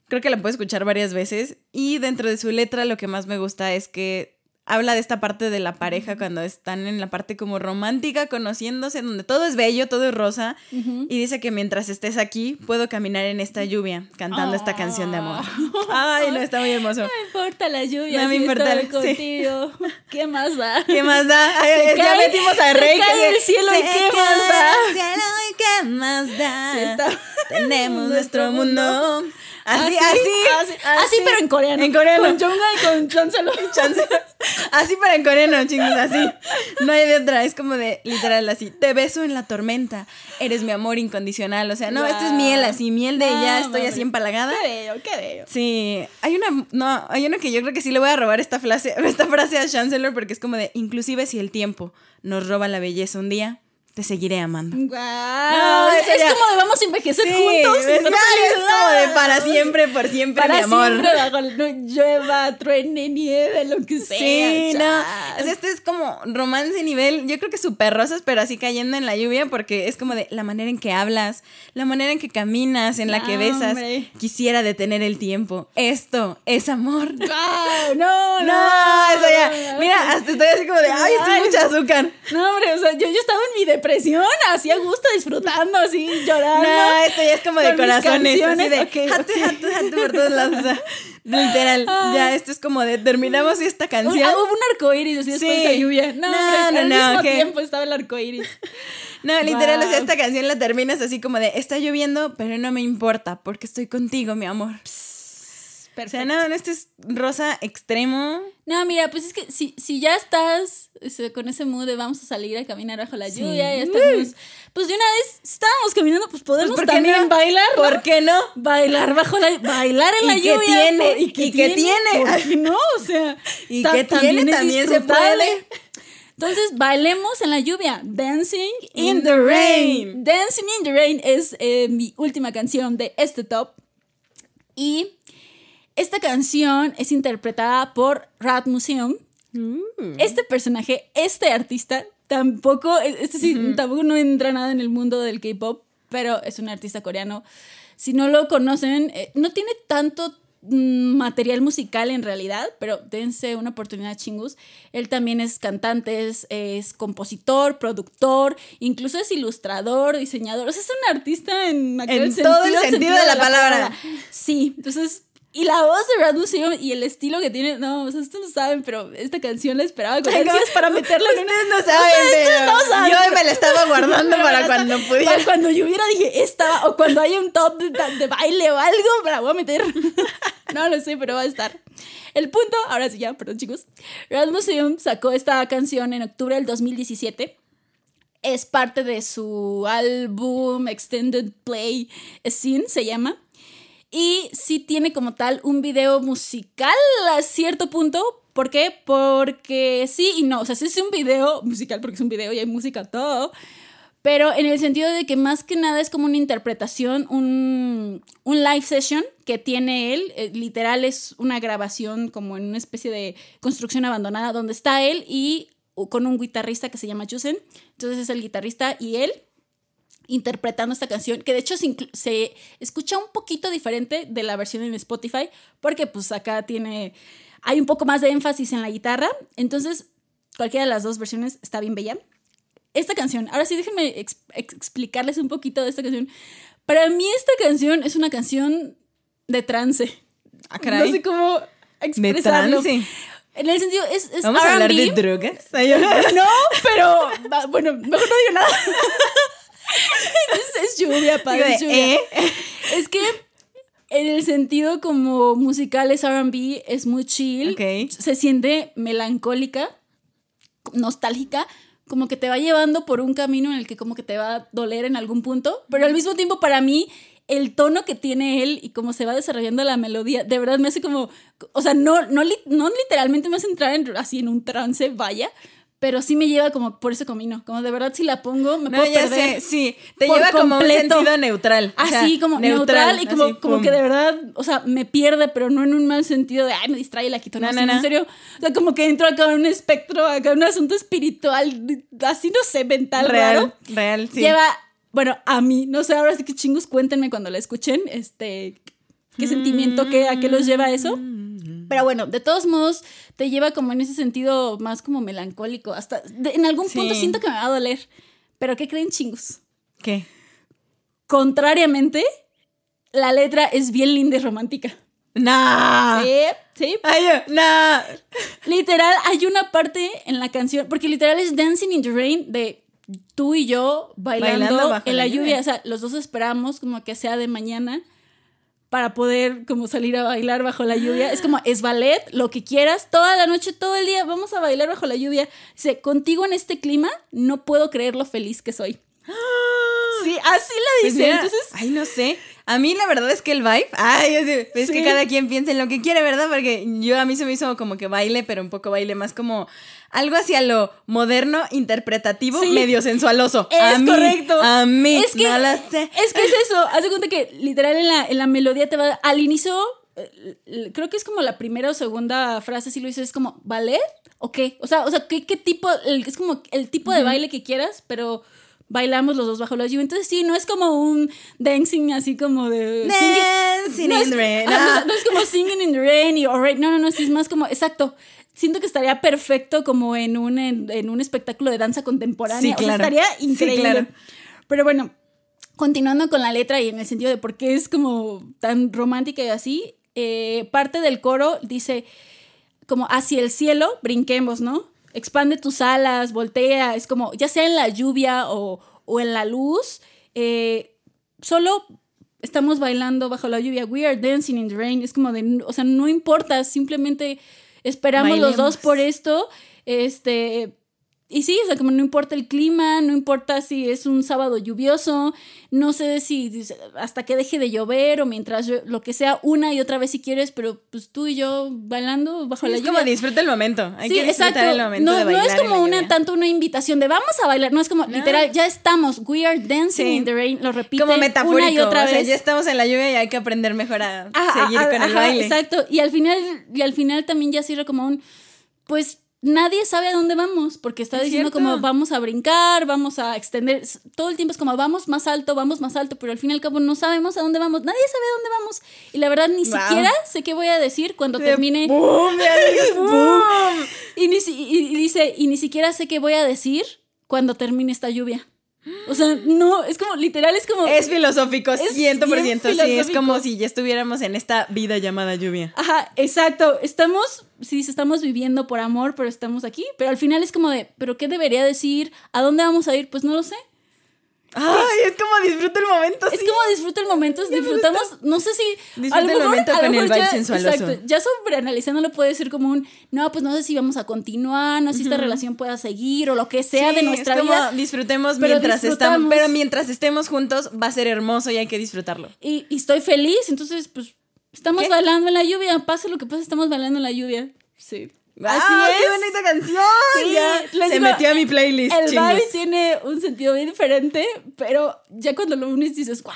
Creo que la puedo escuchar varias veces. Y dentro de su letra lo que más me gusta es que habla de esta parte de la pareja cuando están en la parte como romántica, conociéndose, donde todo es bello, todo es rosa. Y dice que mientras estés aquí, puedo caminar en esta lluvia, cantando esta canción de amor. Ay, no, está muy hermoso. No me importa la lluvia. No me si importa sí. contigo. ¿Qué más da? ¿Qué más da? Ay, Se ya cae- metimos a se Rey. cae que- el cielo y se qué cae más da. el cielo y qué más da. Sí, Tenemos nuestro mundo. Así, Así, así, así, así, pero en coreano. En coreano. Con Jonga y con Chancellor. Así pero en coreano, chingos, así. No hay de otra, es como de literal así. Te beso en la tormenta, eres mi amor incondicional. O sea, no, esto es miel, así, miel de No, ya estoy así empalagada. Qué bello, qué bello. Sí, hay una, no, hay una que yo creo que sí le voy a robar esta frase, esta frase a Chancellor porque es como de, inclusive si el tiempo nos roba la belleza un día, te seguiré amando. Wow. No, es como de vamos a envejecer Sí, juntos. es, como de para siempre, por siempre, Para mi amor. siempre bajo no, llueva, truene, nieve, lo que sea. Sí, no. chas. O sea, este es como romance nivel, yo creo que súper rosas, pero así cayendo en la lluvia, porque es como de la manera en que hablas, la manera en que caminas, en la que besas. hombre. Quisiera detener el tiempo. Esto es amor. Wow, no, no. No, eso ya. Mira, hasta estoy así como de, ay, esto es Ay. mucho azúcar. No, hombre, o sea, yo, yo estaba en mi depresión, así a gusto, disfrutando, así, llorando. No, esto ya es como de corazones, así de ok, jatu, ok. jatu, jatu por todos lados. o sea, literal, ya esto es como de terminamos esta Un- canción. ah, hubo un arco iris así después Sí. de lluvia. No, No, hombre, no, al no, mismo ¿qué? tiempo estaba el arco iris. No, literal, o sea, esta canción la terminas así como de está lloviendo, pero no me importa porque estoy contigo, mi amor. O sea, Perfecto. no, no, este es rosa extremo. No, mira, pues es que si, si ya estás con ese mood de vamos a salir a caminar bajo la Sí. lluvia, ya estamos, pues de una vez estábamos caminando, pues podemos ¿por qué también bailar, ¿no? ¿Por qué no? Bailar bajo la bailar en ¿Y la lluvia. tiene? por- ¿Y qué tiene? ¿Por qué no? O sea, ¿Y qué tiene? También se puede. Entonces, bailemos en la lluvia. Dancing in, In the, the rain. rain. Dancing in the Rain es eh, mi última canción de este top. Y esta canción es interpretada por Rat Museum. Este personaje, este artista, tampoco, este sí, tampoco no entra nada en el mundo del K-pop, pero es un artista coreano. Si no lo conocen, eh, no tiene tanto mm, material musical en realidad, pero dense una oportunidad chingus. Él también es cantante, es, es compositor, productor, incluso es ilustrador, diseñador. O sea, es un artista en, aquel En todo el sentido de la palabra. Sí, entonces y la voz de Rad Museum y el estilo que tiene, no, o sea, ustedes no saben, pero esta canción la esperaba con ansias para meterla en. Ustedes no saben, pero no saben. yo me la estaba guardando para cuando pudiera. Para cuando yo hubiera dije esta, o cuando haya un top de, de baile o algo, me la voy a meter. no lo sé, pero va a estar. El punto, ahora sí ya, perdón chicos. Rad Museum sacó esta canción en octubre del 2017. Es parte de su álbum Extended Play Scene, se llama. Y sí tiene como tal un video musical a cierto punto. ¿Por qué? Porque sí y no. O sea, sí es un video musical porque es un video y hay música, todo. Pero en el sentido de que más que nada es como una interpretación, un, un live session que tiene él. Eh, literal es una grabación como en una especie de construcción abandonada donde está él y con un guitarrista que se llama Jusen. Entonces es el guitarrista y él interpretando esta canción, que de hecho se, escucha un poquito diferente de la versión en Spotify, porque pues acá tiene, hay un poco más de énfasis en la guitarra, entonces cualquiera de las dos versiones está bien bella. Esta canción, ahora sí déjenme explicarles un poquito de esta canción. Para mí esta canción es una canción de trance. Ah, no sé cómo expresarlo. De trance. En el sentido, es, es ¿Vamos a hablar de drogas? No, pero bueno, mejor no digo nada. es, lluvia, padre, es lluvia. ¿eh? Es que en el sentido como musical es RB, es muy chill. Se siente melancólica, nostálgica, como que te va llevando por un camino en el que como que te va a doler en algún punto, pero al mismo tiempo para mí el tono que tiene él y cómo se va desarrollando la melodía, de verdad me hace como, o sea, no, no, no literalmente me hace entrar en, así en un trance, vaya, pero sí me lleva como por ese camino. Como de verdad, si la pongo, me puedo perder. sí, te lleva como un sentido neutral. Así, como neutral, y como, como que de verdad, o sea, me pierde, pero no en un mal sentido de, ay, me distrae la quito. No, no, en serio. O sea, como que entro acá en un espectro, acá en un asunto espiritual, así no sé, mental, real. Raro. Real, sí. Lleva, bueno, a mí, no sé, ahora sí que chingos, cuéntenme cuando la escuchen, este, qué sentimiento, qué, a qué los lleva eso. Pero bueno, de todos modos, te lleva como en ese sentido más como melancólico. Hasta en algún punto siento que me va a doler. Pero ¿qué creen chingos? ¿Qué? Contrariamente, la letra es bien linda y romántica. Nah. Sí, sí. Ay, nah. Literal, hay una parte en la canción, porque literal es Dancing in the Rain de tú y yo bailando, en la, lluvia. O sea, los dos esperamos como que sea de mañana para poder como salir a bailar bajo la lluvia. Es como, es ballet, lo que quieras, toda la noche, todo el día, vamos a bailar bajo la lluvia. Dice, contigo en este clima, no puedo creer lo feliz que soy. Sí, así la pues dice. Entonces, ay, no sé. A mí la verdad es que el vibe, ay, es que cada quien piensa en lo que quiere, ¿verdad? Porque yo a mí se me hizo como que baile, pero un poco baile más como algo hacia lo moderno, interpretativo, medio sensualoso. Es a correcto. A mí, es que, no sé. Es que es eso. Haz de cuenta que literal en la, en la melodía te va. Al inicio, eh, creo que es como la primera o segunda frase, si lo dices, es como, ¿ballet? ¿O qué? O sea, o sea ¿qué, tipo? es como el tipo de baile que quieras, pero bailamos los dos bajo la lluvia. Entonces sí, no es como un dancing así como de... Dancing in the rain. No, es como singing in the rain y alright. No, no, no, sí es más como, exacto. Siento que estaría perfecto como en un, en, un espectáculo de danza contemporánea. Sí, claro. estaría increíble. Sí, claro. Pero bueno, continuando con la letra y en el sentido de por qué es como tan romántica y así, eh, parte del coro dice como hacia el cielo brinquemos, ¿no? Expande tus alas, voltea, es como, ya sea en la lluvia o, en la luz, eh, solo estamos bailando bajo la lluvia, we are dancing in the rain, es como de, o sea, no importa, simplemente esperamos los dos por esto, este, y sí, o sea, como no importa el clima, no importa si es un sábado lluvioso, no sé si hasta que deje de llover o mientras lo que sea una y otra vez si quieres, pero pues tú y yo bailando bajo la lluvia. Es como disfruta el momento, hay que disfrutar el momento no, de bailar. No es como una, tanto una invitación de vamos a bailar, no es como literal, ya estamos, we are dancing in the rain, lo repite como metafórico, una y otra vez. O sea, ya estamos en la lluvia y hay que aprender mejor a seguir con el baile. Exacto, y al final, y al final también ya sirve como un, pues nadie sabe a dónde vamos, porque está diciendo como vamos a brincar, vamos a extender, todo el tiempo es como vamos más alto, vamos más alto, pero al fin y al cabo no sabemos a dónde vamos, nadie sabe a dónde vamos. Y la verdad ni siquiera sé qué voy a decir cuando termine. ¡Boom! Y, ni, y dice, y ni siquiera sé qué voy a decir cuando termine esta lluvia. O sea, no, es como, literal, es como. Es filosófico, es 100%. Sí, es como si ya estuviéramos en esta vida llamada lluvia. Ajá, exacto. Estamos, sí, estamos viviendo por amor, pero estamos aquí. Pero al final es como de, ¿pero qué debería decir? ¿A dónde vamos a ir? Pues no lo sé. Ay, es como disfruta momento. Es sí. como disfruta el momento, disfrutamos, no sé si... Disfruta el mejor- momento con el vibe ya- sensualoso. Exacto, ya sobreanalizándolo puede ser como un, no, pues no sé si vamos a continuar, no sé si esta relación pueda seguir o lo que sea Sí, de nuestra es como vida. Disfrutemos pero mientras estamos. Pero mientras estemos juntos va a ser hermoso y hay que disfrutarlo. Y, y estoy feliz, entonces pues estamos ¿Qué? bailando en la lluvia, pase lo que pase, estamos bailando en la lluvia. Sí. ¡Ah, Así es. ¡Qué bonita canción! Sí, Ya les se digo, metió a mi playlist. El chingos. vibe tiene un sentido bien diferente, pero ya cuando lo unes dices, wow.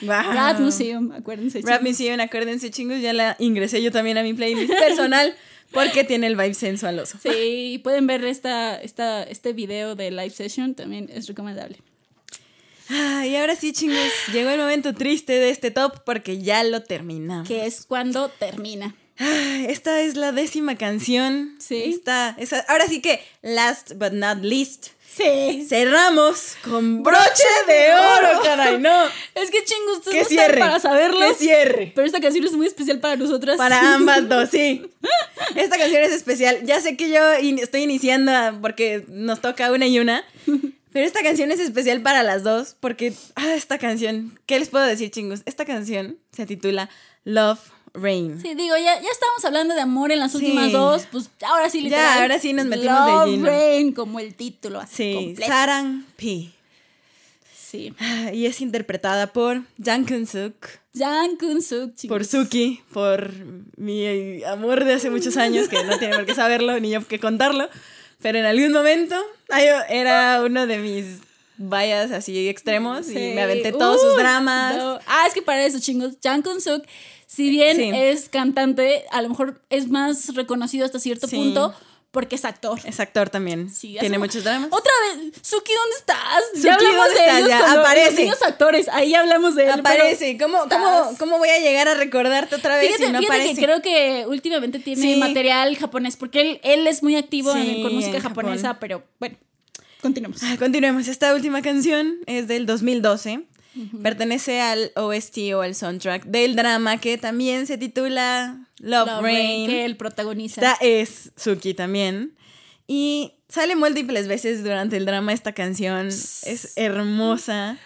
Wow. Rat Museum, acuérdense. Rap chicos. Museum, acuérdense, chingos, ya la ingresé yo también a mi playlist personal porque tiene el vibe sensualoso. Sí, pueden ver esta, esta, este video de live session, también es recomendable. Ah, y ahora sí, chingos, llegó el momento triste de este top porque ya lo terminamos. Que es cuando termina. Esta es la décima canción. Sí. Esta, ahora sí que, last but not least, Sí. cerramos con broche de oro, caray, no. Es que chingos, ustedes no cierre. para saberlo. Que cierre. Pero esta canción es muy especial para nosotras. Para ambas dos, sí. Esta canción es especial. Ya sé que yo in- estoy iniciando porque nos toca una y una. Pero esta canción es especial para las dos porque, ah, esta canción, ¿qué les puedo decir, chingos? Esta canción se titula Love Rain. Sí, digo, ya, ya estábamos hablando de amor en las Sí. últimas dos, pues ahora sí, Ya, literal. ahora sí nos metimos de Love lleno. Rain, como el título así Sí, completo. Sarang P. Sí. Ah, Y es interpretada por Jang Kun-suk, Jang Kun-suk, chicos. por Suki, por mi amor de hace muchos años, que no tiene por qué saberlo ni yo que contarlo. Pero en algún momento era uno de mis vallas así extremos y me aventé todos sus dramas. no. Ah, es que para eso, chingos. Jang Kun-suk, si bien Sí. es cantante, a lo mejor es más reconocido hasta cierto Sí. punto porque es actor. Es actor también. Sí, Tiene muchos dramas. Otra vez, Suki, ¿dónde estás? Suki, ya hablamos ¿dónde de estás? ellos Ya, aparece. los actores, ahí hablamos de él. pero Aparece. ¿Cómo, cómo, ¿Cómo voy a llegar a recordarte otra vez Fíjate, si no fíjate aparece? que creo que últimamente tiene Sí. material japonés, porque él, él es muy activo en- Sí, con música en Japón. japonesa, pero bueno, continuemos. Ah, Continuemos. Esta última canción es del 2012. Pertenece al OST o al soundtrack del drama que también se titula Love, Love Rain. que él protagoniza. Esta es Suki también. Y sale múltiples veces durante el drama esta canción. Es hermosa.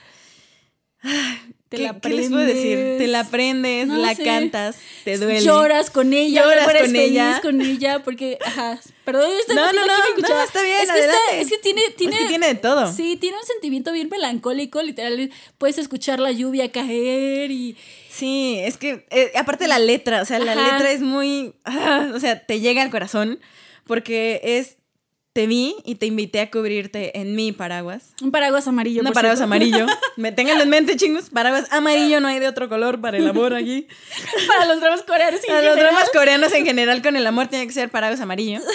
Te ¿Qué, la qué les puedo decir? aprendes. Te la aprendes, No la sé. cantas, te duele. Lloras con ella, Lloras con feliz ella. con ella, porque, ajá, perdón, yo No, no, no, cuchara. no, está bien, es que, está- es que tiene, tiene, Es que tiene de todo. Sí, tiene un sentimiento bien melancólico, literal, puedes escuchar la lluvia caer y... Sí, es que eh, aparte la letra, o sea, la Ajá. letra es muy, ah, o sea, te llega al corazón porque es, te vi y te invité a cubrirte en mi paraguas. Un paraguas amarillo. Un paraguas cierto. amarillo. Me ténganlo en mente, chingos. Paraguas amarillo, no hay de otro color para el amor aquí. Para los dramas coreanos. en A los general. dramas coreanos en general con el amor tiene que ser paraguas amarillo.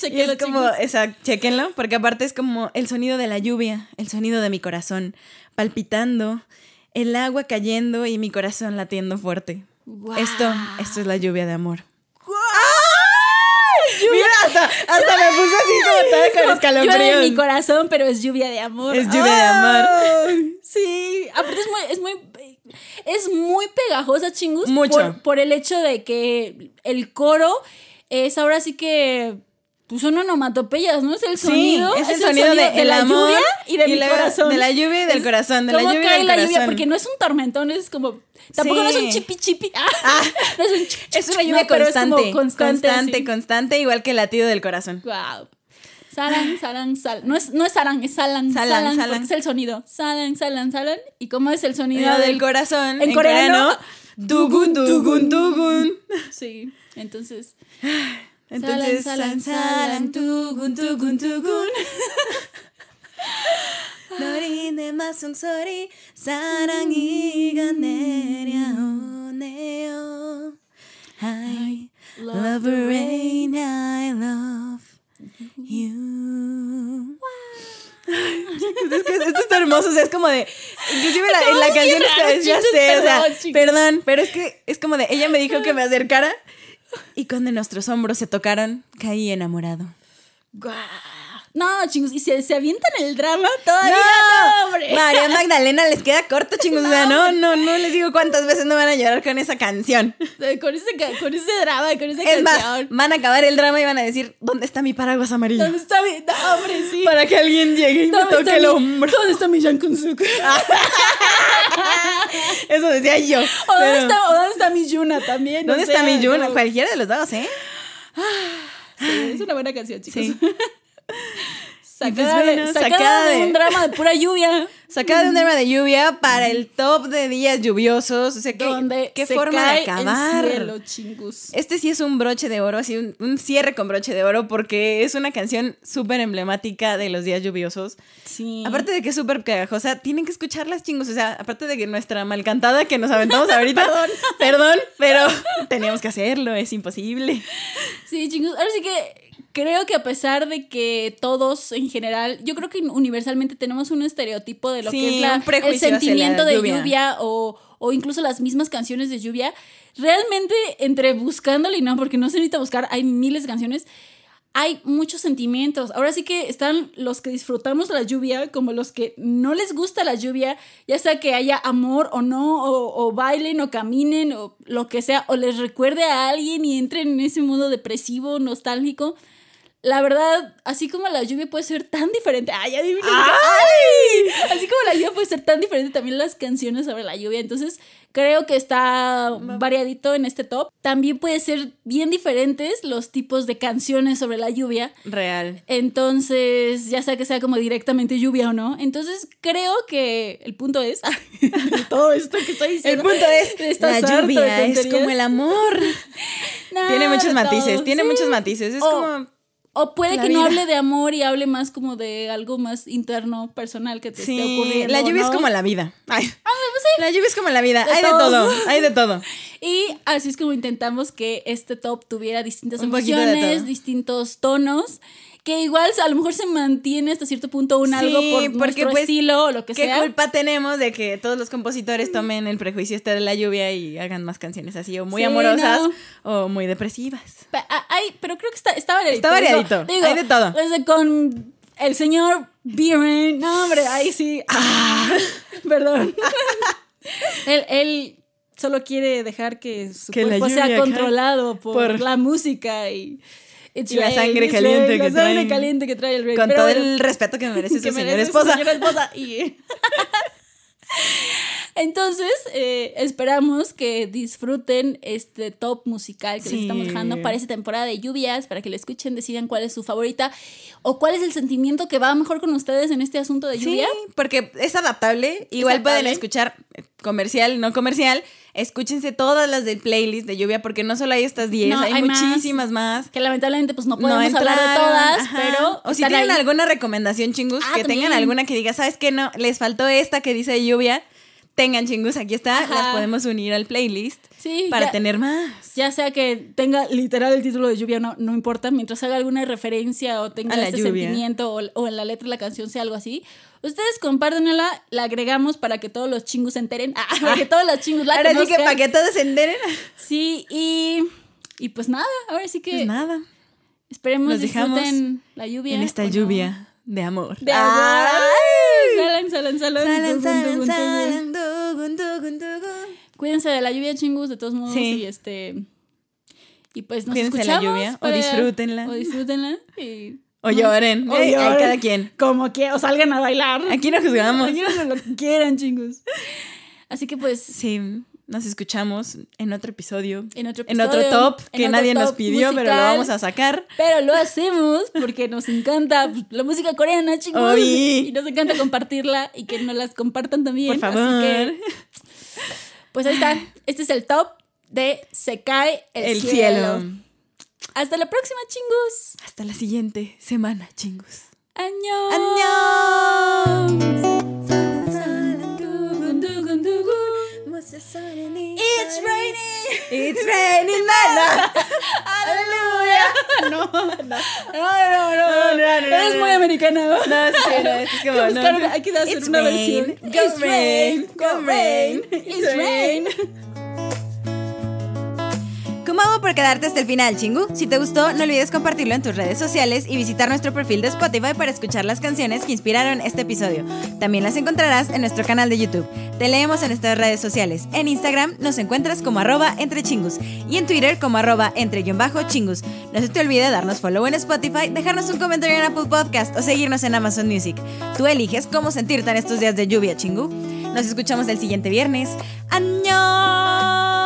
Y Chequenlo, es como, esa, chequenlo, porque aparte es como el sonido de la lluvia, el sonido de mi corazón palpitando, el agua cayendo y mi corazón latiendo fuerte. Esto, esto es la lluvia de amor. Hasta, hasta me puse así como toda con en mi escalofríos. corazón, pero es lluvia de amor. Es lluvia de amor. Sí, aparte es muy, es muy, es muy pegajosa, chingus. Mucho. Por, por el hecho de que el coro es ahora sí que, pues son onomatopeyas, ¿no? Es el sonido. sí, es el sonido, de, la amor lluvia y de mi corazón. De la lluvia y del corazón, de la ¿Cómo lluvia y cae del la corazón. lluvia? Porque no es un tormentón, es como. Tampoco no es un chipi chipi. Ah, no es un Es una lluvia no, pero es como constante, constante. constante, así. constante, igual que el latido del corazón. Wow. Salan, salan, sal. No es, no es salan, es salan, Salan, salan, salan. porque es el sonido. Salan, salan, salan. ¿Y cómo es el sonido Sonido del del corazón. en coreano, Dugun, dugun, dugun. Sí, entonces. Entonces, Salan, salan, salan, salan, tugun, tugun, tugun. 너리네 마성 소리 사랑이가 내려오네요. I love the rain, I love you. Es que esto está hermoso, o sea, es como de. Inclusive la, en la Estamos canción bien está, raros, ya chicos, sé, o sea, perdón, chicos. perdón, pero es que es como de. Ella me dijo que me acercara y cuando nuestros hombros se tocaron, caí enamorado. guau. No, chingos, y se, se avientan el drama todavía. No, hombre. María Magdalena les queda corto, chingos. o sea, no, no, no les digo cuántas veces no van a llorar con esa canción. Con ese, con ese drama, con esa Es más, canción. van a acabar el drama y van a decir, ¿dónde está mi paraguas amarillo? ¿Dónde está mi.? No, hombre, sí. Para que alguien llegue y me ¿Dónde toque el mi- hombro. ¿Dónde está mi Jan Kunzuk? Eso decía yo. ¿O dónde, está, o dónde está mi Yuna también? ¿Dónde O está mi Yuna? no. Cualquiera de los dos, ¿eh? Sí, es una buena canción, chicos. Sí. Sacada, de- bueno, sacada sacada de de- un drama de pura lluvia. Sacada de un drama de lluvia para el top de días lluviosos. O sea, ¿qué, donde qué se forma cae de acabar? El cielo, chingus. Este sí es un broche de oro, así un, un cierre con broche de oro, porque es una canción súper emblemática de los días lluviosos. Sí. Aparte de que es súper pegajosa, tienen que escucharlas, chingos. O sea, aparte de que nuestra malcantada que nos aventamos ahorita, perdón, perdón, pero teníamos que hacerlo, es imposible. Sí, chingos. Ahora sí que creo que a pesar de que todos en general, yo creo que universalmente tenemos un estereotipo de lo Sí, que es la, el sentimiento la de lluvia. lluvia, o, o incluso las mismas canciones de lluvia. Realmente, entre buscándole y no, porque no se necesita buscar, hay miles de canciones. Hay muchos sentimientos. Ahora sí que están los que disfrutamos la lluvia, como los que no les gusta la lluvia, ya sea que haya amor o no, o, o bailen o caminen o lo que sea, o les recuerde a alguien y entren en ese mundo depresivo, nostálgico. La verdad, así como la lluvia puede ser tan diferente. ¡Ay, adivinen! ¡Ay! Así como la lluvia puede ser tan diferente, también las canciones sobre la lluvia. Entonces, creo que está variadito en este top. También puede ser bien diferentes los tipos de canciones sobre la lluvia. Real. Entonces, ya sea que sea como directamente lluvia o no. Entonces, creo que el punto es. todo esto que estoy El diciendo. punto es, la lluvia es como el amor. No, tiene muchos matices, tiene sí. muchos matices. Es O- como... O puede La que no hable de amor y hable más como de algo más interno, personal que te esté Sí, ocurriendo. la lluvia ¿no? es como la vida. Ay. La lluvia es como la vida. De hay de todo, hay de todo. Y así es como intentamos que este top tuviera distintas Un emociones, distintos tonos, que igual a lo mejor se mantiene hasta cierto punto un algo por porque, nuestro pues, estilo o lo que ¿Qué sea. culpa tenemos de que todos los compositores tomen el prejuicio este de la lluvia y hagan más canciones así o muy Sí, amorosas no. o muy depresivas? Hay- pero creo que está, está variadito. Está variadito, hay de todo. Desde con el señor Biren, no hombre, ahí sí. Ah, perdón. él, él solo quiere dejar que su Que cuerpo sea controlado por, por- la música y... Y la sangre caliente que la sangre trae- caliente que trae el rey. Con Pero todo el respeto que me merece su señora su esposa. señora esposa. Y- Entonces, eh, esperamos que disfruten este top musical que les Sí. estamos dejando para esta temporada de lluvias, para que lo escuchen, decidan cuál es su favorita o cuál es el sentimiento que va mejor con ustedes en este asunto de Sí, lluvia. porque es adaptable. Igual adaptable. pueden escuchar comercial, no comercial. Escúchense todas las del playlist de lluvia, porque no solo hay estas 10, No, hay, muchísimas más. Que lamentablemente pues no podemos no hablar de todas, ajá. pero O si tienen ahí. alguna recomendación, chingus, Ah, que tengan alguna que diga, ¿sabes qué? No, les faltó esta que dice lluvia. Tengan chingus, aquí está. Ajá. Las podemos unir al playlist Sí, para ya- tener más. Ya sea que tenga literal el título de lluvia, no, no importa, mientras haga alguna referencia o tenga lluvia. sentimiento o, o en la letra de la canción sea algo así, ustedes compártanla, la agregamos para que todos los chingus se enteren, ah, para que todos los chingus la Ahora sí que para que todos se enteren. Sí, y, y pues nada, ahora sí que Pues nada. esperemos dejamos disfruten la lluvia. En esta lluvia de amor. De Ay. amor. Salan, salan. Salan, Tugun, salan, tugun, tugun. Cuídense de la lluvia, chingus, de todos modos. Sí. Y este. Y pues nos Cuídense de la escuchamos. lluvia, o disfrútenla. O disfrútenla. Y O lloren. O lloren. cada quien. como que o salgan a bailar. Aquí no juzgamos. Aquí no lo que quieran, chingos. Así que pues Sí, nos escuchamos en otro episodio. en otro En episodio, otro top en que otro nadie nos pidió, pero lo vamos a sacar. Pero lo hacemos porque nos encanta la música coreana, chingos. Oy. Y nos encanta compartirla y que nos las compartan también. Por Así favor. que, pues ahí está. Este es el top de Se cae el, El cielo. cielo. Hasta la próxima, chingos. Hasta la siguiente semana, chingos. Añón. It's raining. It's raining, nana. Aleluya. No, no, no, no, no, No, no, no, Eres muy americana. ¿no? Sí, no, es como, no. hay que hacer una rain, versión. go It's rain, go rain, It's rain. Kumamo por quedarte hasta el final, chingu. Si te gustó, no olvides compartirlo en tus redes sociales y visitar nuestro perfil de Spotify para escuchar las canciones que inspiraron este episodio. También las encontrarás en nuestro canal de YouTube. Te leemos en nuestras redes sociales. En Instagram nos encuentras como arroba entre chingus y en Twitter como arroba entre chingus. No se te olvide darnos follow en Spotify, dejarnos un comentario en Apple Podcast o seguirnos en Amazon Music. Tú eliges cómo sentirte en estos días de lluvia, chingu. Nos escuchamos el siguiente viernes. ¡Añón!